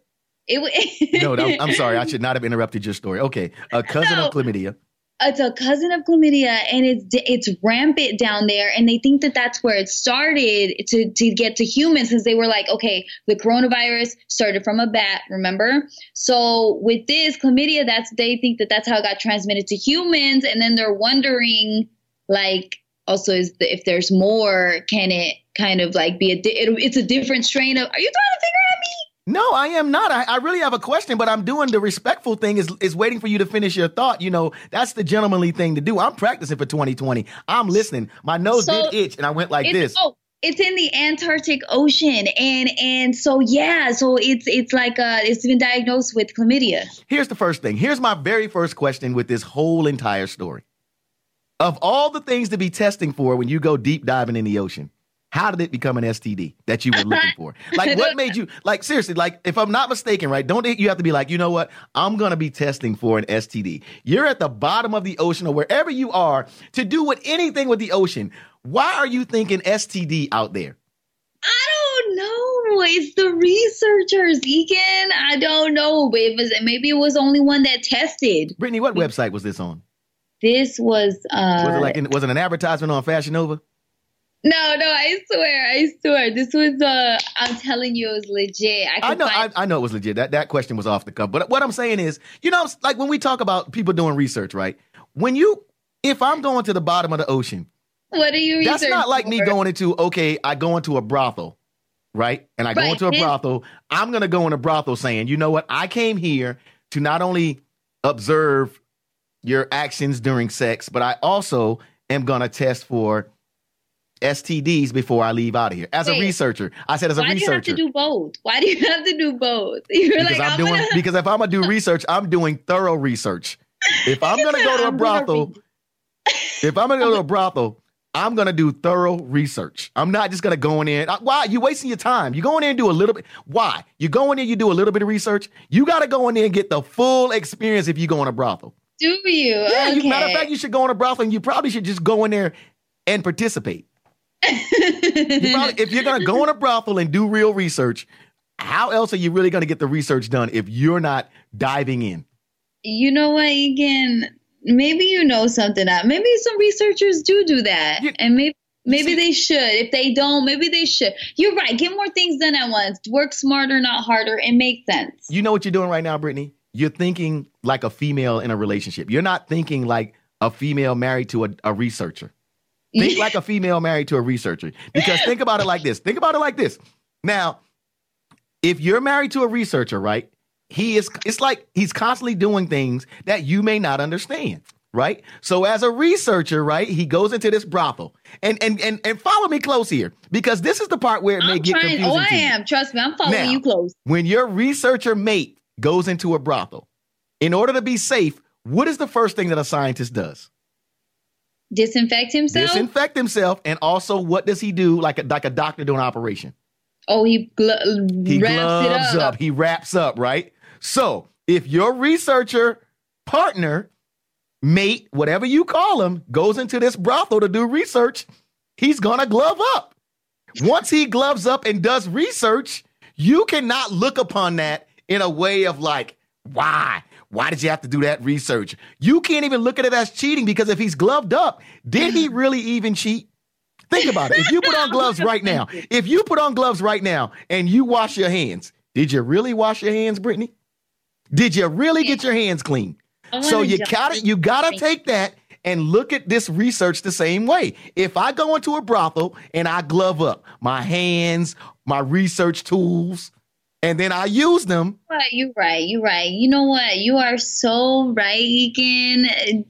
[SPEAKER 3] it,
[SPEAKER 2] No, no, I'm [LAUGHS] sorry. I should not have interrupted your story. Okay. A cousin
[SPEAKER 3] No.
[SPEAKER 2] of chlamydia.
[SPEAKER 3] It's a cousin of chlamydia and it's it's rampant down there. And they think that that's where it started to to get to humans since they were like okay the coronavirus started from a bat remember? So with this chlamydia that's they think that that's how it got transmitted to humans. And then they're wondering like also is the, if there's more can it kind of like be a di- it, it's a different strain of are you trying to
[SPEAKER 2] No, I am not. I, I really have a question, but I'm doing the respectful thing is is waiting for you to finish your thought. You know, that's the gentlemanly thing to do. I'm practicing for 2020. I'm listening. My nose
[SPEAKER 3] So,
[SPEAKER 2] did itch, and I went like this.
[SPEAKER 3] Oh, it's in the Antarctic Ocean, and and so yeah, so it's it's like uh, it's been diagnosed with chlamydia.
[SPEAKER 2] Here's the first thing. Here's my very first question with this whole entire story. Of all the things to be testing for when you go deep diving in the ocean, how did it become an STD that you were [LAUGHS] looking for? Like, what made you like seriously? Like, if I'm not mistaken, right? Don't you have to be like, you know what? I'm gonna be testing for an STD. You're at the bottom of the ocean or wherever you are to do with anything with the ocean. Why are you thinking STD out there?
[SPEAKER 3] I don't know. It's the researchers, Egan. I don't know. It was maybe it was only one that tested.
[SPEAKER 2] Brittany, what website was this on?
[SPEAKER 3] This was uh
[SPEAKER 2] Was it like was it an advertisement on Fashion Nova?
[SPEAKER 3] No, no, I swear, I swear. This was uh I'm telling you it was legit. I,
[SPEAKER 2] I know,
[SPEAKER 3] find-
[SPEAKER 2] I, I know it was legit. That that question was off the cuff. But what I'm saying is, you know, like when we talk about people doing research, right? When you, if I'm going to the bottom of the ocean,
[SPEAKER 3] what are you
[SPEAKER 2] that's not like me going into okay, I go into a brothel, right? And I go into a brothel. I'm gonna go in a brothel saying, you know what? I came here to not only observe your actions during sex, but I also am gonna test for STDs before I leave out of here. As a researcher, I said as a
[SPEAKER 3] Why do you have to do both? Why do you have to do both? [LAUGHS] You're
[SPEAKER 2] because
[SPEAKER 3] like,
[SPEAKER 2] I'm,
[SPEAKER 3] I'm
[SPEAKER 2] doing
[SPEAKER 3] gonna-
[SPEAKER 2] because if I'm gonna do [LAUGHS] research, I'm doing thorough research. If I'm gonna go to a brothel, if I'm gonna go to a [LAUGHS] brothel, I'm gonna do thorough research. I'm not just gonna go in there. Why? You wasting your time. You go in there and do a little bit. Why? You go in there, you do a little bit of research. You gotta go in there and get the full experience if you go in a brothel.
[SPEAKER 3] Do you?
[SPEAKER 2] Yeah,
[SPEAKER 3] okay.
[SPEAKER 2] you, matter of fact, you should go in a brothel and you probably should just go in there and participate. You probably, if you're gonna go in a brothel and do real research, how else are you really gonna get the research done if you're not diving in?
[SPEAKER 3] you know what, Egan? Maybe you know something out. Maybe some researchers do do that,
[SPEAKER 2] You-
[SPEAKER 3] and maybe maybe
[SPEAKER 2] see-
[SPEAKER 3] they should. If they don't, maybe they should. You're right. Get more things done at once. Work smarter, not harder. and make sense.
[SPEAKER 2] You know what you're doing right now, Brittany? You're thinking like a female in a relationship. You're not thinking like a female married to a, a researcher. Think [LAUGHS] like a female married to a researcher. Because think about it like this. Think about it like this. Now, if you're married to a researcher, right? He is it's like he's constantly doing things that you may not understand. Right? So as a researcher, right, he goes into this brothel. And and and, and follow me close here, because this is the part where it may
[SPEAKER 3] I'm
[SPEAKER 2] get
[SPEAKER 3] trying.
[SPEAKER 2] Oh, confusing.
[SPEAKER 3] Oh, I am. Trust me. I'm following
[SPEAKER 2] Now,
[SPEAKER 3] you close.
[SPEAKER 2] When your researcher mate goes into a brothel, in order to be safe, what is the first thing that a scientist does?
[SPEAKER 3] Disinfect himself.
[SPEAKER 2] Disinfect himself, and also what does he do? Like a like a doctor doing an operation,
[SPEAKER 3] oh, he, glo-
[SPEAKER 2] he
[SPEAKER 3] wraps
[SPEAKER 2] gloves
[SPEAKER 3] it up.
[SPEAKER 2] He wraps up, right? So if your researcher partner, mate, whatever you call him, goes into this brothel to do research, he's gonna glove up. Once he gloves up and does research, you cannot look upon that in a way of like, why? Why did you have to do that research? You can't even look at it as cheating because if he's gloved up, did he [LAUGHS] really even cheat? Think about it. If you put on [LAUGHS] gloves right now, if you put on gloves right now and you wash your hands, did you really wash your hands, Brittany? Did you really get your hands clean? So you gotta you gotta take that and look at this research the same way. If I go into a brothel and I glove up my hands, my research tools, and then I use them,
[SPEAKER 3] Right, you right, You're right. You know what? You are so right, Egan.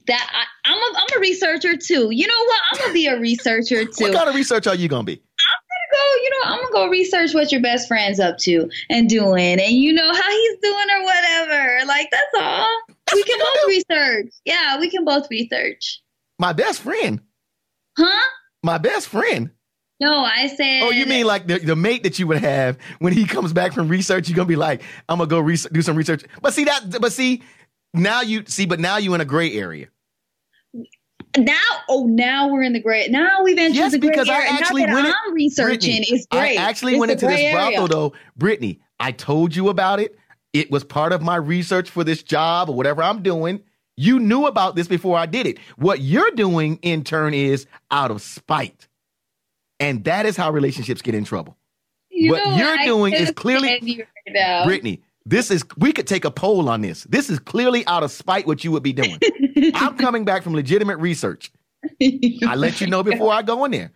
[SPEAKER 3] That I, I'm a I'm a researcher too. You know what? I'm gonna be a researcher [LAUGHS] too.
[SPEAKER 2] what kind of research are you gonna be?
[SPEAKER 3] I'm gonna go, you know, I'm gonna go research what your best friend's up to and doing, and you know how he's doing or whatever. Like that's all. we can both research. Yeah, we can both research.
[SPEAKER 2] My best friend.
[SPEAKER 3] Huh?
[SPEAKER 2] My best friend.
[SPEAKER 3] No, I said.
[SPEAKER 2] Oh, you mean like the, the mate that you would have when he comes back from research? You're gonna be like, I'm gonna go res- do some research. But see that, but see now you see, but now you in a gray area.
[SPEAKER 3] now? Oh, now we're in the gray. Now we've entered
[SPEAKER 2] Yes,
[SPEAKER 3] the gray
[SPEAKER 2] because I
[SPEAKER 3] area.
[SPEAKER 2] actually
[SPEAKER 3] now that
[SPEAKER 2] went it-
[SPEAKER 3] I'm researching.
[SPEAKER 2] Brittany,
[SPEAKER 3] it's great.
[SPEAKER 2] I actually
[SPEAKER 3] It's
[SPEAKER 2] went into this brothel
[SPEAKER 3] area.
[SPEAKER 2] though, Brittany. I told you about it. It was part of my research for this job or whatever I'm doing. You knew about this before I did it. What you're doing in turn is out of spite. And that is how relationships get in trouble.
[SPEAKER 3] You
[SPEAKER 2] What you're
[SPEAKER 3] I
[SPEAKER 2] doing is clearly-
[SPEAKER 3] right.
[SPEAKER 2] Brittany, this is we could take a poll on this. This is clearly out of spite what you would be doing. [LAUGHS] I'm coming back from legitimate research. I let you know before I go in there.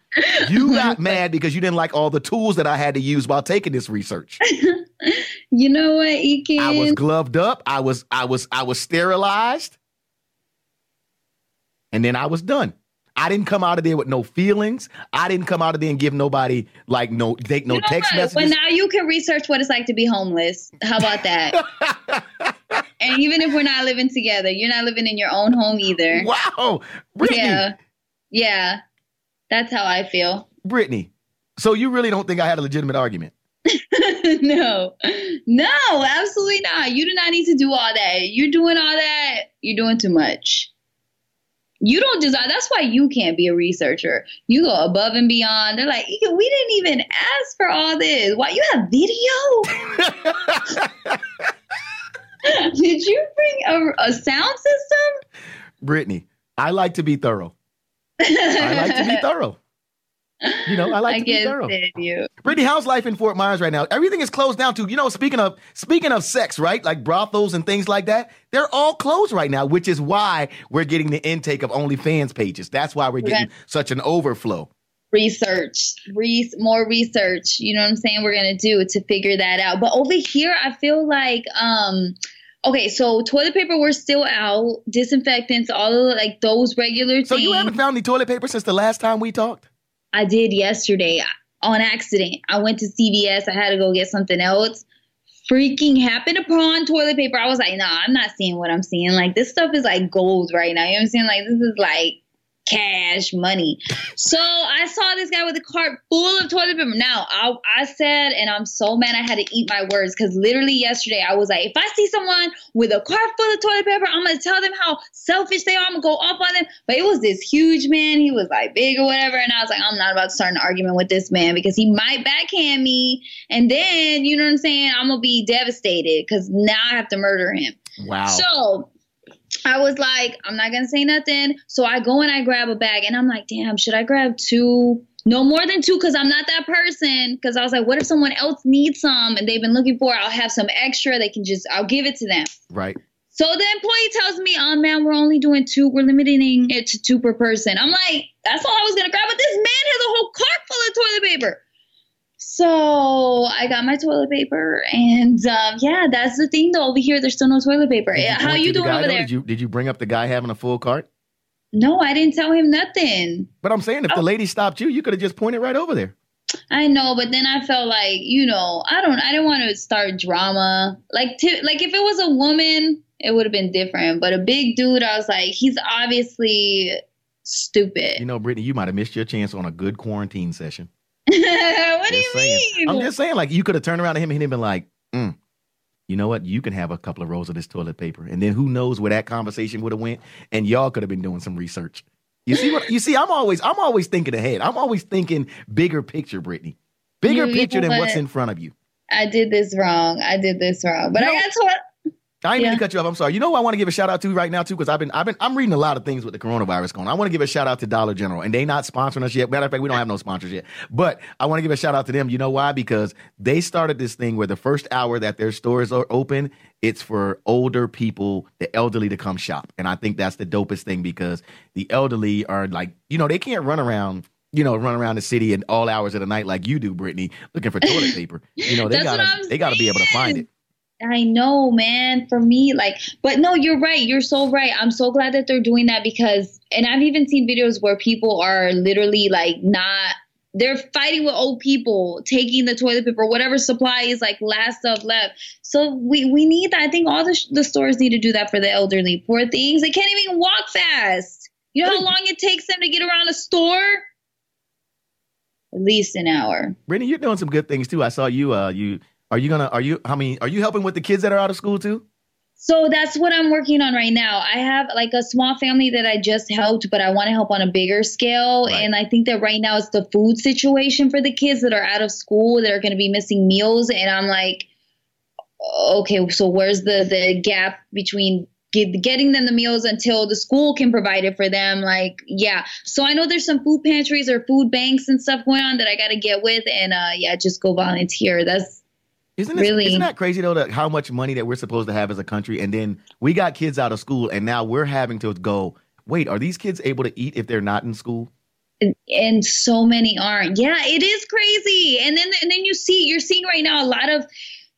[SPEAKER 2] You [LAUGHS] got mad because you didn't like all the tools that I had to use while taking this research. [LAUGHS]
[SPEAKER 3] you know what, Ekin?
[SPEAKER 2] I was gloved up. I was I was I was sterilized. And then I was done. I didn't come out of there with no feelings. I didn't come out of there and give nobody like no take no
[SPEAKER 3] You know
[SPEAKER 2] text
[SPEAKER 3] what? Well,
[SPEAKER 2] messages.
[SPEAKER 3] now you can research what it's like to be homeless. How about that? [LAUGHS] and even if we're not living together, you're not living in your own home either.
[SPEAKER 2] wow. Brittany.
[SPEAKER 3] Yeah. Yeah. That's how I feel.
[SPEAKER 2] Brittany. So you really don't think I had a legitimate argument? [LAUGHS]
[SPEAKER 3] no, no, absolutely not. You do not need to do all that. You're doing all that. You're doing too much. You don't desire. That's why you can't be a researcher. You go above and beyond. They're like, we didn't even ask for all this. Why you have video? [LAUGHS] Did you bring a, a sound system?
[SPEAKER 2] Brittany, I like to be thorough. I like to be [LAUGHS] thorough. You know, I like I to be thorough. You. Brittany, how's life in Fort Myers right now? Everything is closed down too. You know, speaking of speaking of sex, right? Like brothels and things like that, they're all closed right now, which is why we're getting the intake of OnlyFans pages. That's why we're getting such an overflow.
[SPEAKER 3] Research, re- more research. You know what I'm saying? We're gonna do to figure that out. But over here, I feel like um Okay, so toilet paper we're still out, disinfectants, all of like those regular
[SPEAKER 2] so
[SPEAKER 3] things.
[SPEAKER 2] So you haven't found any toilet paper since the last time we talked?
[SPEAKER 3] I did yesterday on accident. I went to CVS. I had to go get something else. Freaking happened upon toilet paper. I was like, nah, I'm not seeing what I'm seeing. Like this stuff is like gold right now. You know what I'm saying? Like this is like cash money. So I saw this guy with a cart full of toilet paper. Now I, I said, and I'm so mad I had to eat my words because literally yesterday I was like, if I see someone with a cart full of toilet paper, I'm gonna tell them how selfish they are. I'm gonna go up on them. But it was this huge man. He was like big or whatever, and I was like, I'm not about to start an argument with this man because he might backhand me, and then you know what I'm saying? I'm gonna be devastated because now I have to murder him.
[SPEAKER 2] Wow.
[SPEAKER 3] So I was like, I'm not gonna say nothing. So I go and I grab a bag, and I'm like, damn, should I grab two? No more than two, because I'm not that person. Because I was like, what if someone else needs some and they've been looking for? It? I'll have some extra. They can just, I'll give it to them.
[SPEAKER 2] Right.
[SPEAKER 3] So the employee tells me, "Oh man, we're only doing two. We're limiting it to two per person." I'm like, "That's all I was gonna grab." But this man has a whole cart full of toilet paper. So I got my toilet paper, and um, yeah, that's the thing. Though over here, there's still no toilet paper. You How you doing over though? there?
[SPEAKER 2] Did you did you bring up the guy having a full cart?
[SPEAKER 3] No, I didn't tell him nothing.
[SPEAKER 2] But I'm saying, if oh. the lady stopped you, you could have just pointed right over there.
[SPEAKER 3] I know, but then I felt like you know, I don't, I didn't want to start drama. Like, to, like if it was a woman, it would have been different. But a big dude, I was like, he's obviously stupid.
[SPEAKER 2] You know, Brittany, you might have missed your chance on a good quarantine session. [LAUGHS]
[SPEAKER 3] what do you
[SPEAKER 2] saying.
[SPEAKER 3] mean?
[SPEAKER 2] I'm just saying, like, you could have turned around to him and he'd been like, mm, you know what? You can have a couple of rolls of this toilet paper. And then who knows where that conversation would have went. And y'all could have been doing some research. You see what you see? I'm always I'm always thinking ahead. I'm always thinking bigger picture, Brittany. Bigger you, picture than what's in front of you.
[SPEAKER 3] I did this wrong. I did this wrong. But you know, I got to
[SPEAKER 2] I ain't yeah. mean to cut you off. I'm sorry. You know what I want to give a shout out to right now too, because I've been I've been I'm reading a lot of things with the coronavirus going. I want to give a shout out to Dollar General, and they not sponsoring us yet. Matter of fact, we don't have no sponsors yet. But I want to give a shout out to them. You know why? Because they started this thing where the first hour that their stores are open, it's for older people, the elderly to come shop, and I think that's the dopest thing because the elderly are like, you know, they can't run around you know, run around the city at all hours of the night like you do, Brittany, looking for toilet [LAUGHS] paper. You know, they gotta they gotta be able to find it.
[SPEAKER 3] I know, man. For me, like, but no, you're right. You're so right. I'm so glad that they're doing that because, and I've even seen videos where people are literally like not, they're fighting with old people, taking the toilet paper, whatever supply is like last stuff left. So we, we need that. I think all the, the stores need to do that for the elderly. Poor things. They can't even walk fast. You know how long it takes them to get around a store? At least an hour.
[SPEAKER 2] Brittany, you're doing some good things too. I saw you, uh, you, are you gonna? Are you? How many? Are you helping with the kids that are out of school too?
[SPEAKER 3] So that's what I'm working on right now. I have like a small family that I just helped, but I want to help on a bigger scale. Right. And I think that right now it's the food situation for the kids that are out of school that are going to be missing meals. And I'm like, okay, so where's the the gap between get, getting them the meals until the school can provide it for them? Like, yeah. So I know there's some food pantries or food banks and stuff going on that I got to get with, and uh, yeah, just go volunteer. That's
[SPEAKER 2] isn't really? Isn't that crazy though? That how much money that we're supposed to have as a country, and then we got kids out of school, and now we're having to go. Wait, are these kids able to eat if they're not in school?
[SPEAKER 3] And, and so many aren't. Yeah, it is crazy. And then and then you see you're seeing right now a lot of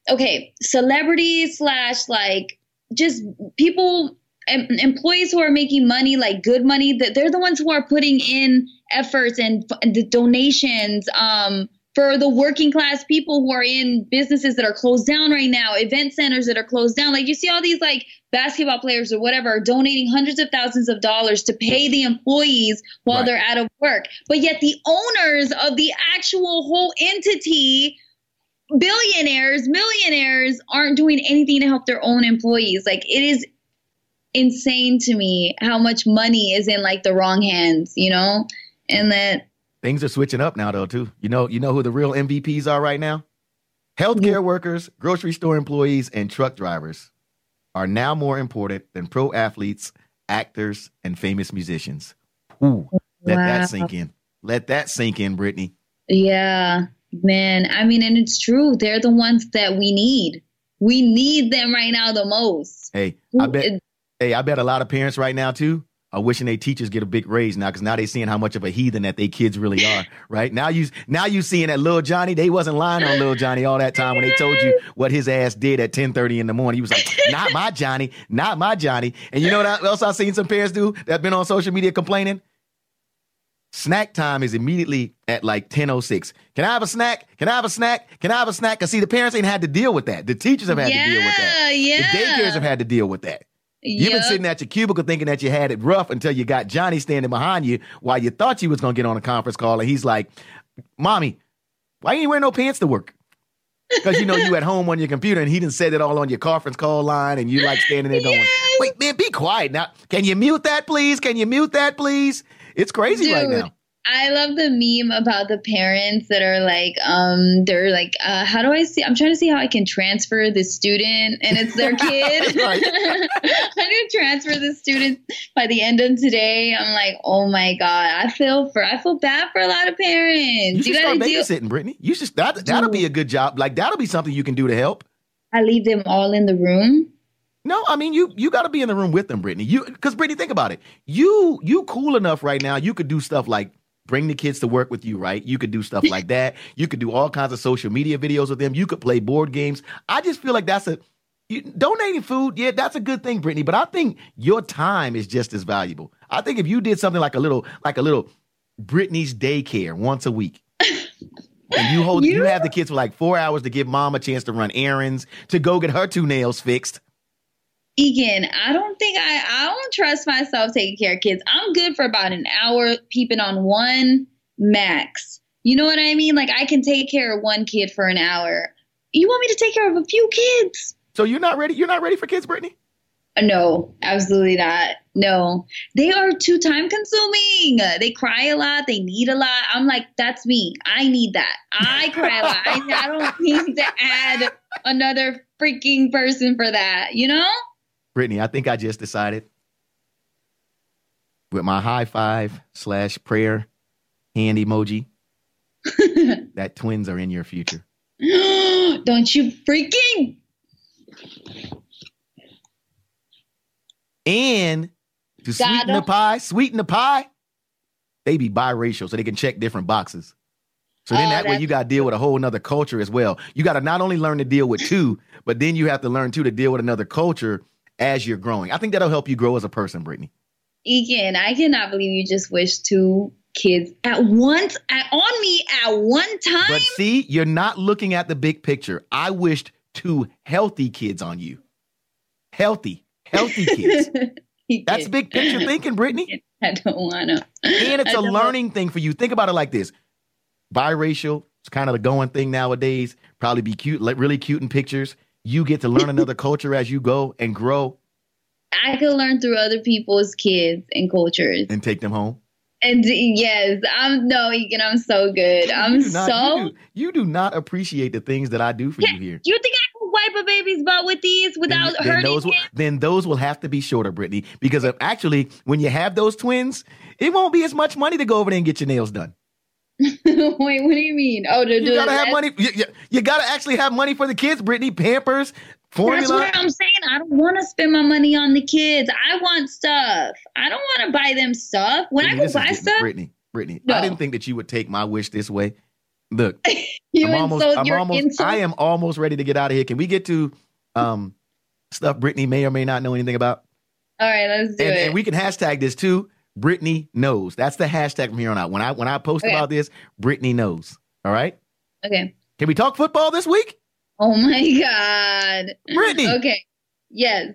[SPEAKER 3] okay celebrities slash like just people employees who are making money like good money that they're the ones who are putting in efforts and, and the donations um for the working class people who are in businesses that are closed down right now, event centers that are closed down. Like you see all these like basketball players or whatever are donating hundreds of thousands of dollars to pay the employees while right. they're out of work. But yet the owners of the actual whole entity billionaires, millionaires aren't doing anything to help their own employees. Like it is insane to me how much money is in like the wrong hands, you know? And that
[SPEAKER 2] things are switching up now though too. You know, you know who the real MVPs are right now? Healthcare mm-hmm. workers, grocery store employees, and truck drivers are now more important than pro athletes, actors, and famous musicians. Ooh, let wow. that sink in. Let that sink in, Brittany.
[SPEAKER 3] Yeah, man. I mean, and it's true. They're the ones that we need. We need them right now the most.
[SPEAKER 2] Hey, I bet. Hey, I bet a lot of parents right now too are wishing their teachers get a big raise now because now they seeing how much of a heathen that they kids really are. Right now you now you seeing that little Johnny, they wasn't lying on little Johnny all that time when they told you what his ass did at ten thirty in the morning. He was like, [LAUGHS] "Not my Johnny, not my Johnny." And you know what else I've seen some parents do that been on social media complaining? Snack time is immediately at like 10.06. Can I have a snack? Can I have a snack? Can I have a snack? Because see, the parents ain't had to deal with that. The teachers have had yeah, to deal with that.
[SPEAKER 3] Yeah.
[SPEAKER 2] The daycares have had to deal with that. You've been sitting at your cubicle thinking that you had it rough until you got Johnny standing behind you while you thought you was gonna get on a conference call, and he's like, "Mommy, why ain't you wearing no pants to work?" Because you know you at home on your computer, and he didn't say it all on your conference call line, and you like standing there going, yes. "Wait, man, be quiet now. Can you mute that, please? Can you mute that, please?" It's crazy Dude, right now.
[SPEAKER 3] I love the meme about the parents that are like, um, they're like, uh, how do I see? I'm trying to see how I can transfer the student, and it's their kid. [LAUGHS] [LAUGHS] how do transfer the student by the end of today? I'm like, oh my god, I feel for, I feel bad for a lot of parents.
[SPEAKER 2] You you babysitting, deal- Brittany. You should that that'll be a good job. Like that'll be something you can do to help.
[SPEAKER 3] I leave them all in the room.
[SPEAKER 2] No, I mean you you got to be in the room with them, Brittany. You because Brittany, think about it. You you cool enough right now. You could do stuff like bring the kids to work with you, right? You could do stuff like [LAUGHS] that. You could do all kinds of social media videos with them. You could play board games. I just feel like that's a you, donating food. Yeah, that's a good thing, Brittany. But I think your time is just as valuable. I think if you did something like a little like a little Brittany's daycare once a week. [LAUGHS] and you hold you, you have the kids for like four hours to give mom a chance to run errands, to go get her two nails fixed.
[SPEAKER 3] Egan, I don't think I I don't trust myself taking care of kids. I'm good for about an hour peeping on one max. You know what I mean? Like I can take care of one kid for an hour. You want me to take care of a few kids?
[SPEAKER 2] So you're not ready? You're not ready for kids, Brittany?
[SPEAKER 3] Uh, no, absolutely not. No, they are too time consuming. They cry a lot. They need a lot. I'm like, that's me. I need that. I cry a lot. I, I don't need to add another freaking person for that. You know?
[SPEAKER 2] Brittany, I think I just decided with my high five slash prayer hand emoji [LAUGHS] that twins are in your future. [GASPS]
[SPEAKER 3] Don't you freaking.
[SPEAKER 2] And to sweeten the pie, sweeten the pie, they be biracial so they can check different boxes. So then oh, that way you got to deal with a whole another culture as well. You got to not only learn to deal with two, but then you have to learn too to deal with another culture as you're growing. I think that'll help you grow as a person, Brittany.
[SPEAKER 3] Again, I cannot believe you just wished two kids at once at, on me at one time.
[SPEAKER 2] But see, you're not looking at the big picture. I wished two healthy kids on you. Healthy, healthy kids. [LAUGHS] That's big picture [LAUGHS] thinking, Brittany.
[SPEAKER 3] I don't want to.
[SPEAKER 2] And it's a learning thing for you. Think about it like this biracial, it's kind of the going thing nowadays. Probably be cute, like really cute in pictures. You get to learn another culture as you go and grow.
[SPEAKER 3] I can learn through other people's kids and cultures
[SPEAKER 2] and take them home.
[SPEAKER 3] And yes, I'm no, Egan, I'm so good. I'm not, so.
[SPEAKER 2] You do, you do, not appreciate the things that I do for yeah, you here.
[SPEAKER 3] You think I can wipe a baby's butt with these without then, hurting
[SPEAKER 2] then those, will, then those will have to be shorter, Brittany, because uh, actually, when you have those twins, it won't be as much money to go over there and get your nails done. [LAUGHS]
[SPEAKER 3] Wait, what do you mean? Oh, to do
[SPEAKER 2] you
[SPEAKER 3] do
[SPEAKER 2] gotta have money. You, you, you, gotta actually have money for the kids, Brittany. Pampers, formula.
[SPEAKER 3] That's what I'm saying. I don't want to spend my money on the kids. I want stuff. I don't want to buy them stuff. When Brittany, I go buy stuff,
[SPEAKER 2] Brittany, Brittany, no. I didn't think that you would take my wish this way. Look, [LAUGHS] I'm almost, I'm almost, insult. I am almost ready to get out of here. Can we get to um stuff Brittany may or may not know anything about?
[SPEAKER 3] All right, let's do
[SPEAKER 2] and,
[SPEAKER 3] it.
[SPEAKER 2] And we can hashtag this too. Brittany knows. That's the hashtag from here on out. When I when I post okay. about this, Brittany knows. All right.
[SPEAKER 3] Okay.
[SPEAKER 2] Can we talk football this week?
[SPEAKER 3] Oh my God.
[SPEAKER 2] Brittany.
[SPEAKER 3] Okay. Yes.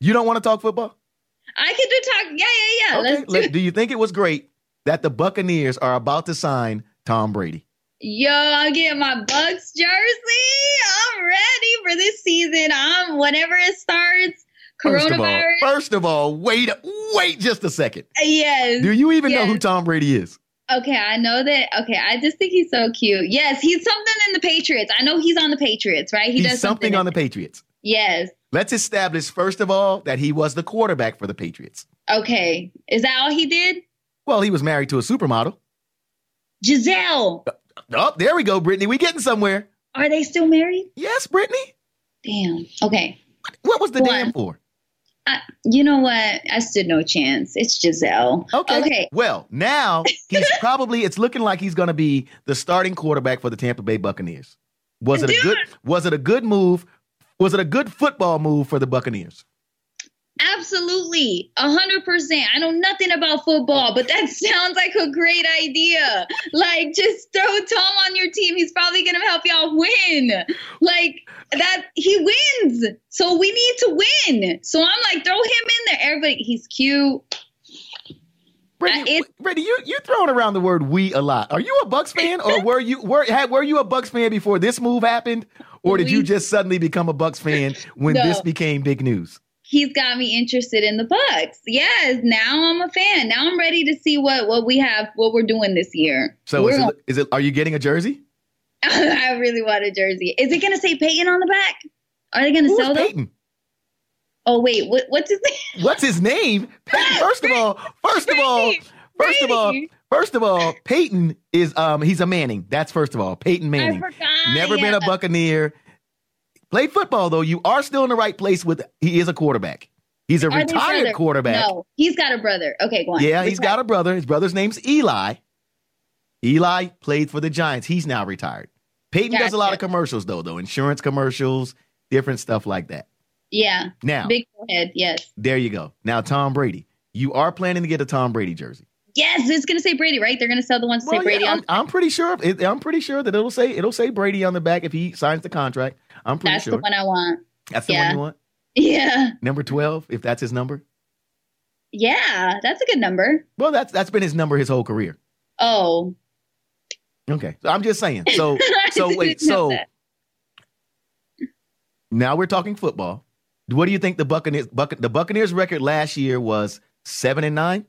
[SPEAKER 2] You don't want to talk football?
[SPEAKER 3] I can do talk. Yeah, yeah, yeah.
[SPEAKER 2] Okay.
[SPEAKER 3] Let's do
[SPEAKER 2] let- do you think it was great that the Buccaneers are about to sign Tom Brady?
[SPEAKER 3] Yo, I'm getting my Bucs jersey. I'm ready for this season. I'm whenever it starts.
[SPEAKER 2] First of all, first of all, wait, wait just a second.
[SPEAKER 3] Uh, yes.
[SPEAKER 2] Do you even know who Tom Brady is?
[SPEAKER 3] Okay, I know that. Okay, I just think he's so cute. Yes, he's something in the Patriots. I know he's on the Patriots, right? He
[SPEAKER 2] He's
[SPEAKER 3] does
[SPEAKER 2] something
[SPEAKER 3] something
[SPEAKER 2] on the Patriots.
[SPEAKER 3] Yes.
[SPEAKER 2] Let's establish first of all that he was the quarterback for the Patriots.
[SPEAKER 3] Okay. Is that all he did?
[SPEAKER 2] Well, he was married to a supermodel.
[SPEAKER 3] Gisele.
[SPEAKER 2] Uh, oh, there we go, Brittany. We getting somewhere.
[SPEAKER 3] Are they still married?
[SPEAKER 2] Yes, Brittany.
[SPEAKER 3] Damn. Okay.
[SPEAKER 2] What was the
[SPEAKER 3] One.
[SPEAKER 2] damn for?
[SPEAKER 3] You know what? I stood no chance. It's Gisele.
[SPEAKER 2] Okay.
[SPEAKER 3] Okay.
[SPEAKER 2] Well, now he's [LAUGHS] probably it's looking like he's going to be the starting quarterback for the Tampa Bay Buccaneers. Was it a good was it a good move? Was it a good football move for the Buccaneers?
[SPEAKER 3] Absolutely. A hundred percent. I know nothing about football, but that [LAUGHS] sounds like a great idea. Like just throw Tom on your team. He's probably gonna help y'all win. Like that he wins. So we need to win. So I'm like, throw him in there. Everybody he's cute. It-
[SPEAKER 2] you you throwing around the word "we" a lot. Are you a Bucs fan, or were you were had, were you a Bucs fan before this move happened, or did you just suddenly become a Bucs fan when
[SPEAKER 3] No.
[SPEAKER 2] this became big news?
[SPEAKER 3] He's got me interested in the Bucs. Yes, now I'm a fan. Now I'm ready to see what what we have, what we're doing this year.
[SPEAKER 2] So is
[SPEAKER 3] gonna-
[SPEAKER 2] it, is it? Are you getting a jersey? [LAUGHS]
[SPEAKER 3] I really want a jersey. Is it gonna say Peyton on the back? Are they
[SPEAKER 2] Who is
[SPEAKER 3] sell them? Oh wait, what, what's his [LAUGHS] name?
[SPEAKER 2] What's his name? Peyton. First of all, first of all, first of all, first of all, Peyton is um he's a Manning. That's first of all. Peyton Manning. Never been a. Buccaneer. Played football though. You are still in the right place with. He is a quarterback. He's a retired quarterback.
[SPEAKER 3] No, he's got a brother. Okay, go on.
[SPEAKER 2] Yeah, he's got a brother. His brother's name's Eli. Eli played for the Giants. He's now retired. Peyton does a lot of commercials though, though insurance commercials, different stuff like that.
[SPEAKER 3] Yeah,
[SPEAKER 2] Now,
[SPEAKER 3] big forehead. Yes,
[SPEAKER 2] there you go. Now, Tom Brady. You are planning to get a Tom Brady jersey.
[SPEAKER 3] Yes. It's gonna say Brady, right? They're gonna sell the ones that
[SPEAKER 2] Well,
[SPEAKER 3] say Brady
[SPEAKER 2] yeah,
[SPEAKER 3] on.
[SPEAKER 2] I'm, I'm pretty sure. It, I'm pretty sure that it'll say it'll say Brady on the back if he signs the contract. I'm pretty
[SPEAKER 3] That's
[SPEAKER 2] sure
[SPEAKER 3] the one I want.
[SPEAKER 2] that's the
[SPEAKER 3] yeah.
[SPEAKER 2] one you want.
[SPEAKER 3] Yeah,
[SPEAKER 2] Number twelve, if that's his number.
[SPEAKER 3] yeah. That's a good number.
[SPEAKER 2] Well, that's that's been his number his whole career.
[SPEAKER 3] Oh,
[SPEAKER 2] Okay, so I'm just saying. So [LAUGHS] so wait, so
[SPEAKER 3] that.
[SPEAKER 2] now we're talking football. What do you think the Buccaneers Buc- the Buccaneers record last year was seven and nine?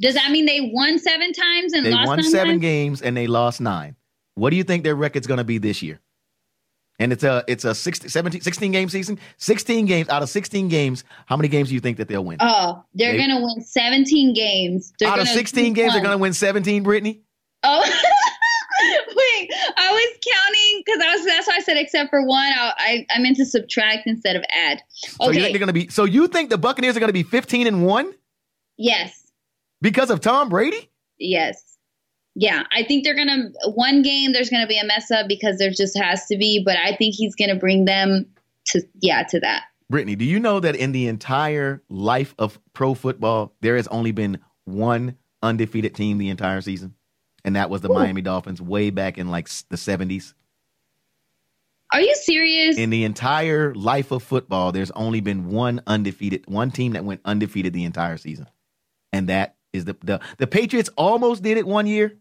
[SPEAKER 3] Does that mean they won seven times and lost?
[SPEAKER 2] They
[SPEAKER 3] won
[SPEAKER 2] seven
[SPEAKER 3] times?
[SPEAKER 2] games and they lost nine. What do you think their record's going to be this year? And it's a it's a 16, 17, 16 game season. 16 games out of 16 games. How many games do you think that they'll win?
[SPEAKER 3] Oh, they're
[SPEAKER 2] They-
[SPEAKER 3] gonna win seventeen games. They're
[SPEAKER 2] out of 16
[SPEAKER 3] lose
[SPEAKER 2] games, they're going to win 17, Brittany?
[SPEAKER 3] Oh, [LAUGHS] wait! I was counting because I was. That's why I said except for one. I I, I meant to subtract instead of add.
[SPEAKER 2] So you think they're going to be So you think the Buccaneers are going to be 15 and 1
[SPEAKER 3] yes.
[SPEAKER 2] Because of Tom Brady?
[SPEAKER 3] Yes. Yeah, I think they're gonna one game. There's gonna be a mess up because there just has to be, but I think he's gonna bring them to yeah to that.
[SPEAKER 2] Brittany, do you know that in the entire life of pro football, there has only been one undefeated team the entire season? And that was the
[SPEAKER 3] Ooh.
[SPEAKER 2] Miami Dolphins way back in like the 70s.
[SPEAKER 3] Are you serious?
[SPEAKER 2] In the entire life of football, there's only been one undefeated, one team that went undefeated the entire season. And that is the the, the Patriots almost did it one year.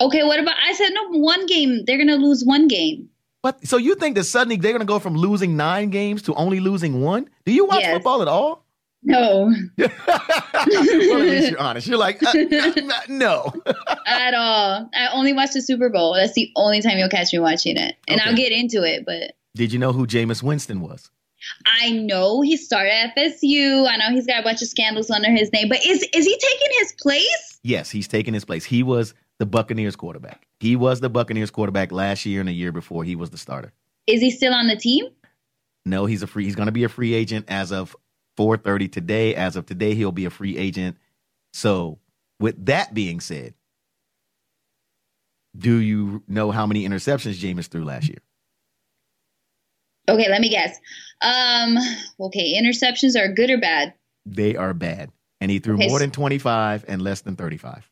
[SPEAKER 3] okay, what about? I said no. One game. They're gonna lose one game.
[SPEAKER 2] But so you think that suddenly they're going to go from losing 9 games to only losing one? Do you watch
[SPEAKER 3] Yes.
[SPEAKER 2] football at all?
[SPEAKER 3] No, [LAUGHS]
[SPEAKER 2] well, at least you're honest. You're like, uh, uh, [LAUGHS] no.
[SPEAKER 3] at all. I only watch the Super Bowl. That's the only time you'll catch me watching it, and
[SPEAKER 2] Okay.
[SPEAKER 3] I'll get into it. But
[SPEAKER 2] Did you know who Jameis Winston was?
[SPEAKER 3] I know he started at FSU. I know he's got a bunch of scandals under his name. But is is he taking his place?
[SPEAKER 2] Yes, he's taking his place. He was the Buccaneers quarterback. He was the Buccaneers quarterback last year and the year before. He was the starter.
[SPEAKER 3] Is he still on the team?
[SPEAKER 2] No, he's a free. He's going to be a free agent as of 4:30 today. As of today, he'll be a free agent. So, with that being said, do you know how many interceptions Jameis threw last year?
[SPEAKER 3] Okay, let me guess. Um, okay, interceptions are good or bad?
[SPEAKER 2] They are bad, and he threw
[SPEAKER 3] Okay,
[SPEAKER 2] more
[SPEAKER 3] so-
[SPEAKER 2] than 25 and less than 35.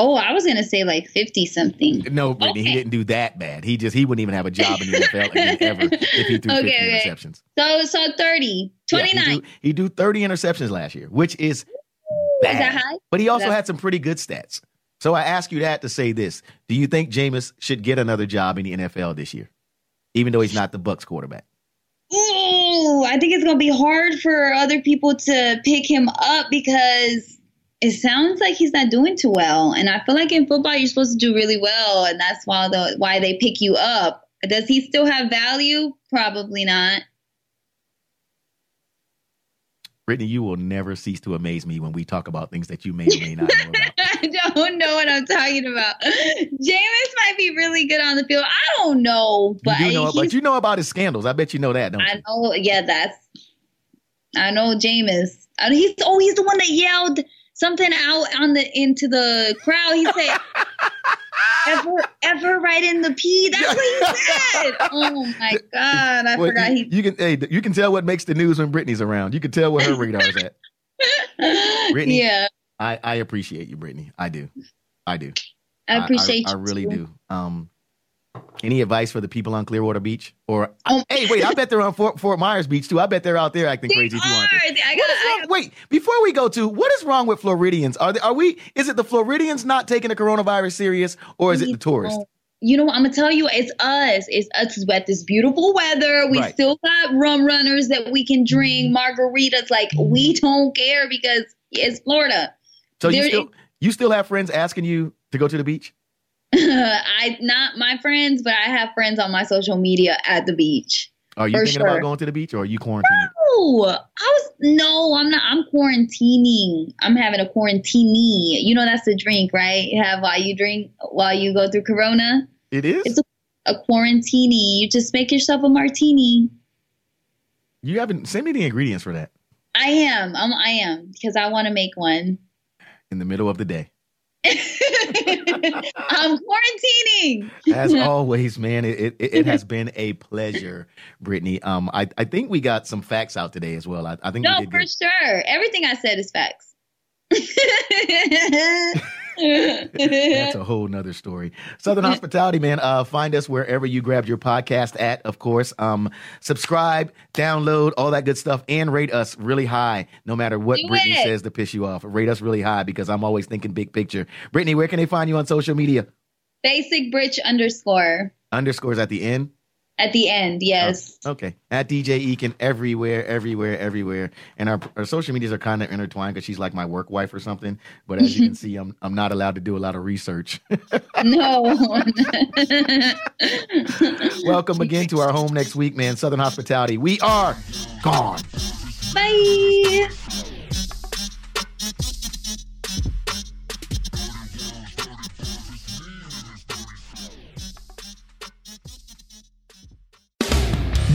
[SPEAKER 3] Oh, I was gonna say like fifty something.
[SPEAKER 2] No, Brittany, okay. he didn't do that bad. He just he wouldn't even have a job in the NFL ever if he threw okay, 50 okay. interceptions.
[SPEAKER 3] So so 30, 29. Yeah,
[SPEAKER 2] he, do, he do 30 interceptions last year, which is bad. Is that high? But he also had some pretty good stats. So I ask you that to say this: Do you think Jameis should get another job in the NFL this year, even though he's not the Bucs quarterback?
[SPEAKER 3] Ooh, I think it's gonna be hard for other people to pick him up because it sounds like he's not doing too well. And I feel like in football you're supposed to do really well, and that's why the why they pick you up. Does he still have value? Probably not.
[SPEAKER 2] Brittany, you will never cease to amaze me when we talk about things that you may or may not know about.
[SPEAKER 3] Don't know what I'm talking about. Jameis might be really good on the field. I don't know, but
[SPEAKER 2] you know, but you know about his scandals. I bet you know that, don't I
[SPEAKER 3] know. Yeah, that's. I know Jameis. He's oh, he's the one that yelled something out on the into the crowd. He said, [LAUGHS] "Ever, ever right in the pee." That's what he said. [LAUGHS] Oh my god, I well, forgot.
[SPEAKER 2] You, he, you can hey, you can tell what makes the news when Brittany's around. You can tell what her radar is at. [LAUGHS] Brittany, yeah, I I appreciate you, Brittany. I do, I do.
[SPEAKER 3] I appreciate
[SPEAKER 2] I, I, I really too. do. Um, any advice for the people on Clearwater Beach? Or um, hey, wait, I bet they're on Fort, Fort, Myers Beach too. I bet they're out there acting crazy too. Aren't they? I got, got, wait, before we go to what is wrong with Floridians? Are they, are we? Is it the Floridians not taking the coronavirus serious, or is it the tourists?
[SPEAKER 3] You know, what I'm gonna tell you, it's us. It's us with this beautiful weather. We right. still got rum runners that we can drink, mm-hmm. margaritas. Like we don't care because it's Florida.
[SPEAKER 2] So there, you still you still have friends asking you to go to the beach? [LAUGHS]
[SPEAKER 3] I not my friends, but I have friends on my social media at the beach.
[SPEAKER 2] Are you thinking sure. about going to the beach or are you quarantining?
[SPEAKER 3] No, I was no, I'm not. I'm quarantining. I'm having a quarantine. You know that's a drink, right? You have while you drink while you go through Corona.
[SPEAKER 2] It is.
[SPEAKER 3] It's a, a quarantini. You just make yourself a martini.
[SPEAKER 2] You haven't send me the ingredients for that.
[SPEAKER 3] I am. I'm, I am because I want to make one
[SPEAKER 2] in the middle of the day. [LAUGHS]
[SPEAKER 3] I'm quarantining.
[SPEAKER 2] As always, man, it, it, it, has been a pleasure, Brittany. Um, I, I think we got some facts out today as well. I, I think
[SPEAKER 3] no, for good. sure. Everything I said is facts. [LAUGHS]
[SPEAKER 2] That's a whole nother story. Southern Hospitality, man. Uh, find us wherever you grabbed your podcast at, of course. Um, subscribe, download, all that good stuff, and rate us really high, no matter what Do Brittany it. says to piss you off. Rate us really high because I'm always thinking big picture. Brittany, where can they find you on social media?
[SPEAKER 3] Basic Britch underscore.
[SPEAKER 2] Underscores at the end?
[SPEAKER 3] At the end, oh, yes.
[SPEAKER 2] Oh, okay. At DJ Eakin everywhere, everywhere, everywhere. And our, our social medias are kind of intertwined because she's like my work wife or something. But as you can [LAUGHS] see, I'm I'm not allowed to do a lot of research.
[SPEAKER 3] no. [LAUGHS] [LAUGHS]
[SPEAKER 2] Welcome again to our home next week, man. Southern Hospitality. We are gone.
[SPEAKER 3] Bye.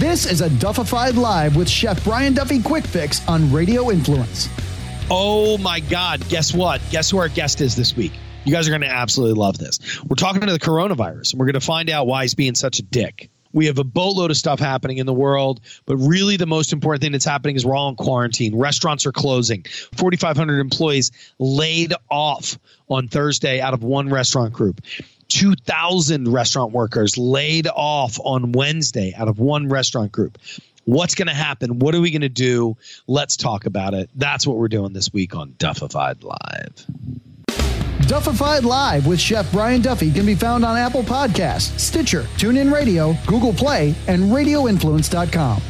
[SPEAKER 1] This is a Duffified Live with Chef Brian Duffy Quick Fix on Radio Influence.
[SPEAKER 4] Oh my God. Guess what? Guess who our guest is this week? You guys are going to absolutely love this. We're talking to the coronavirus and we're going to find out why he's being such a dick. We have a boatload of stuff happening in the world, but really the most important thing that's happening is we're all in quarantine. Restaurants are closing. 4,500 employees laid off on Thursday out of one restaurant group. 2,000 restaurant workers laid off on Wednesday out of one restaurant group. What's going to happen? What are we going to do? Let's talk about it. That's what we're doing this week on Duffified Live.
[SPEAKER 1] Duffified Live with Chef Brian Duffy can be found on Apple Podcasts, Stitcher, TuneIn Radio, Google Play, and RadioInfluence.com.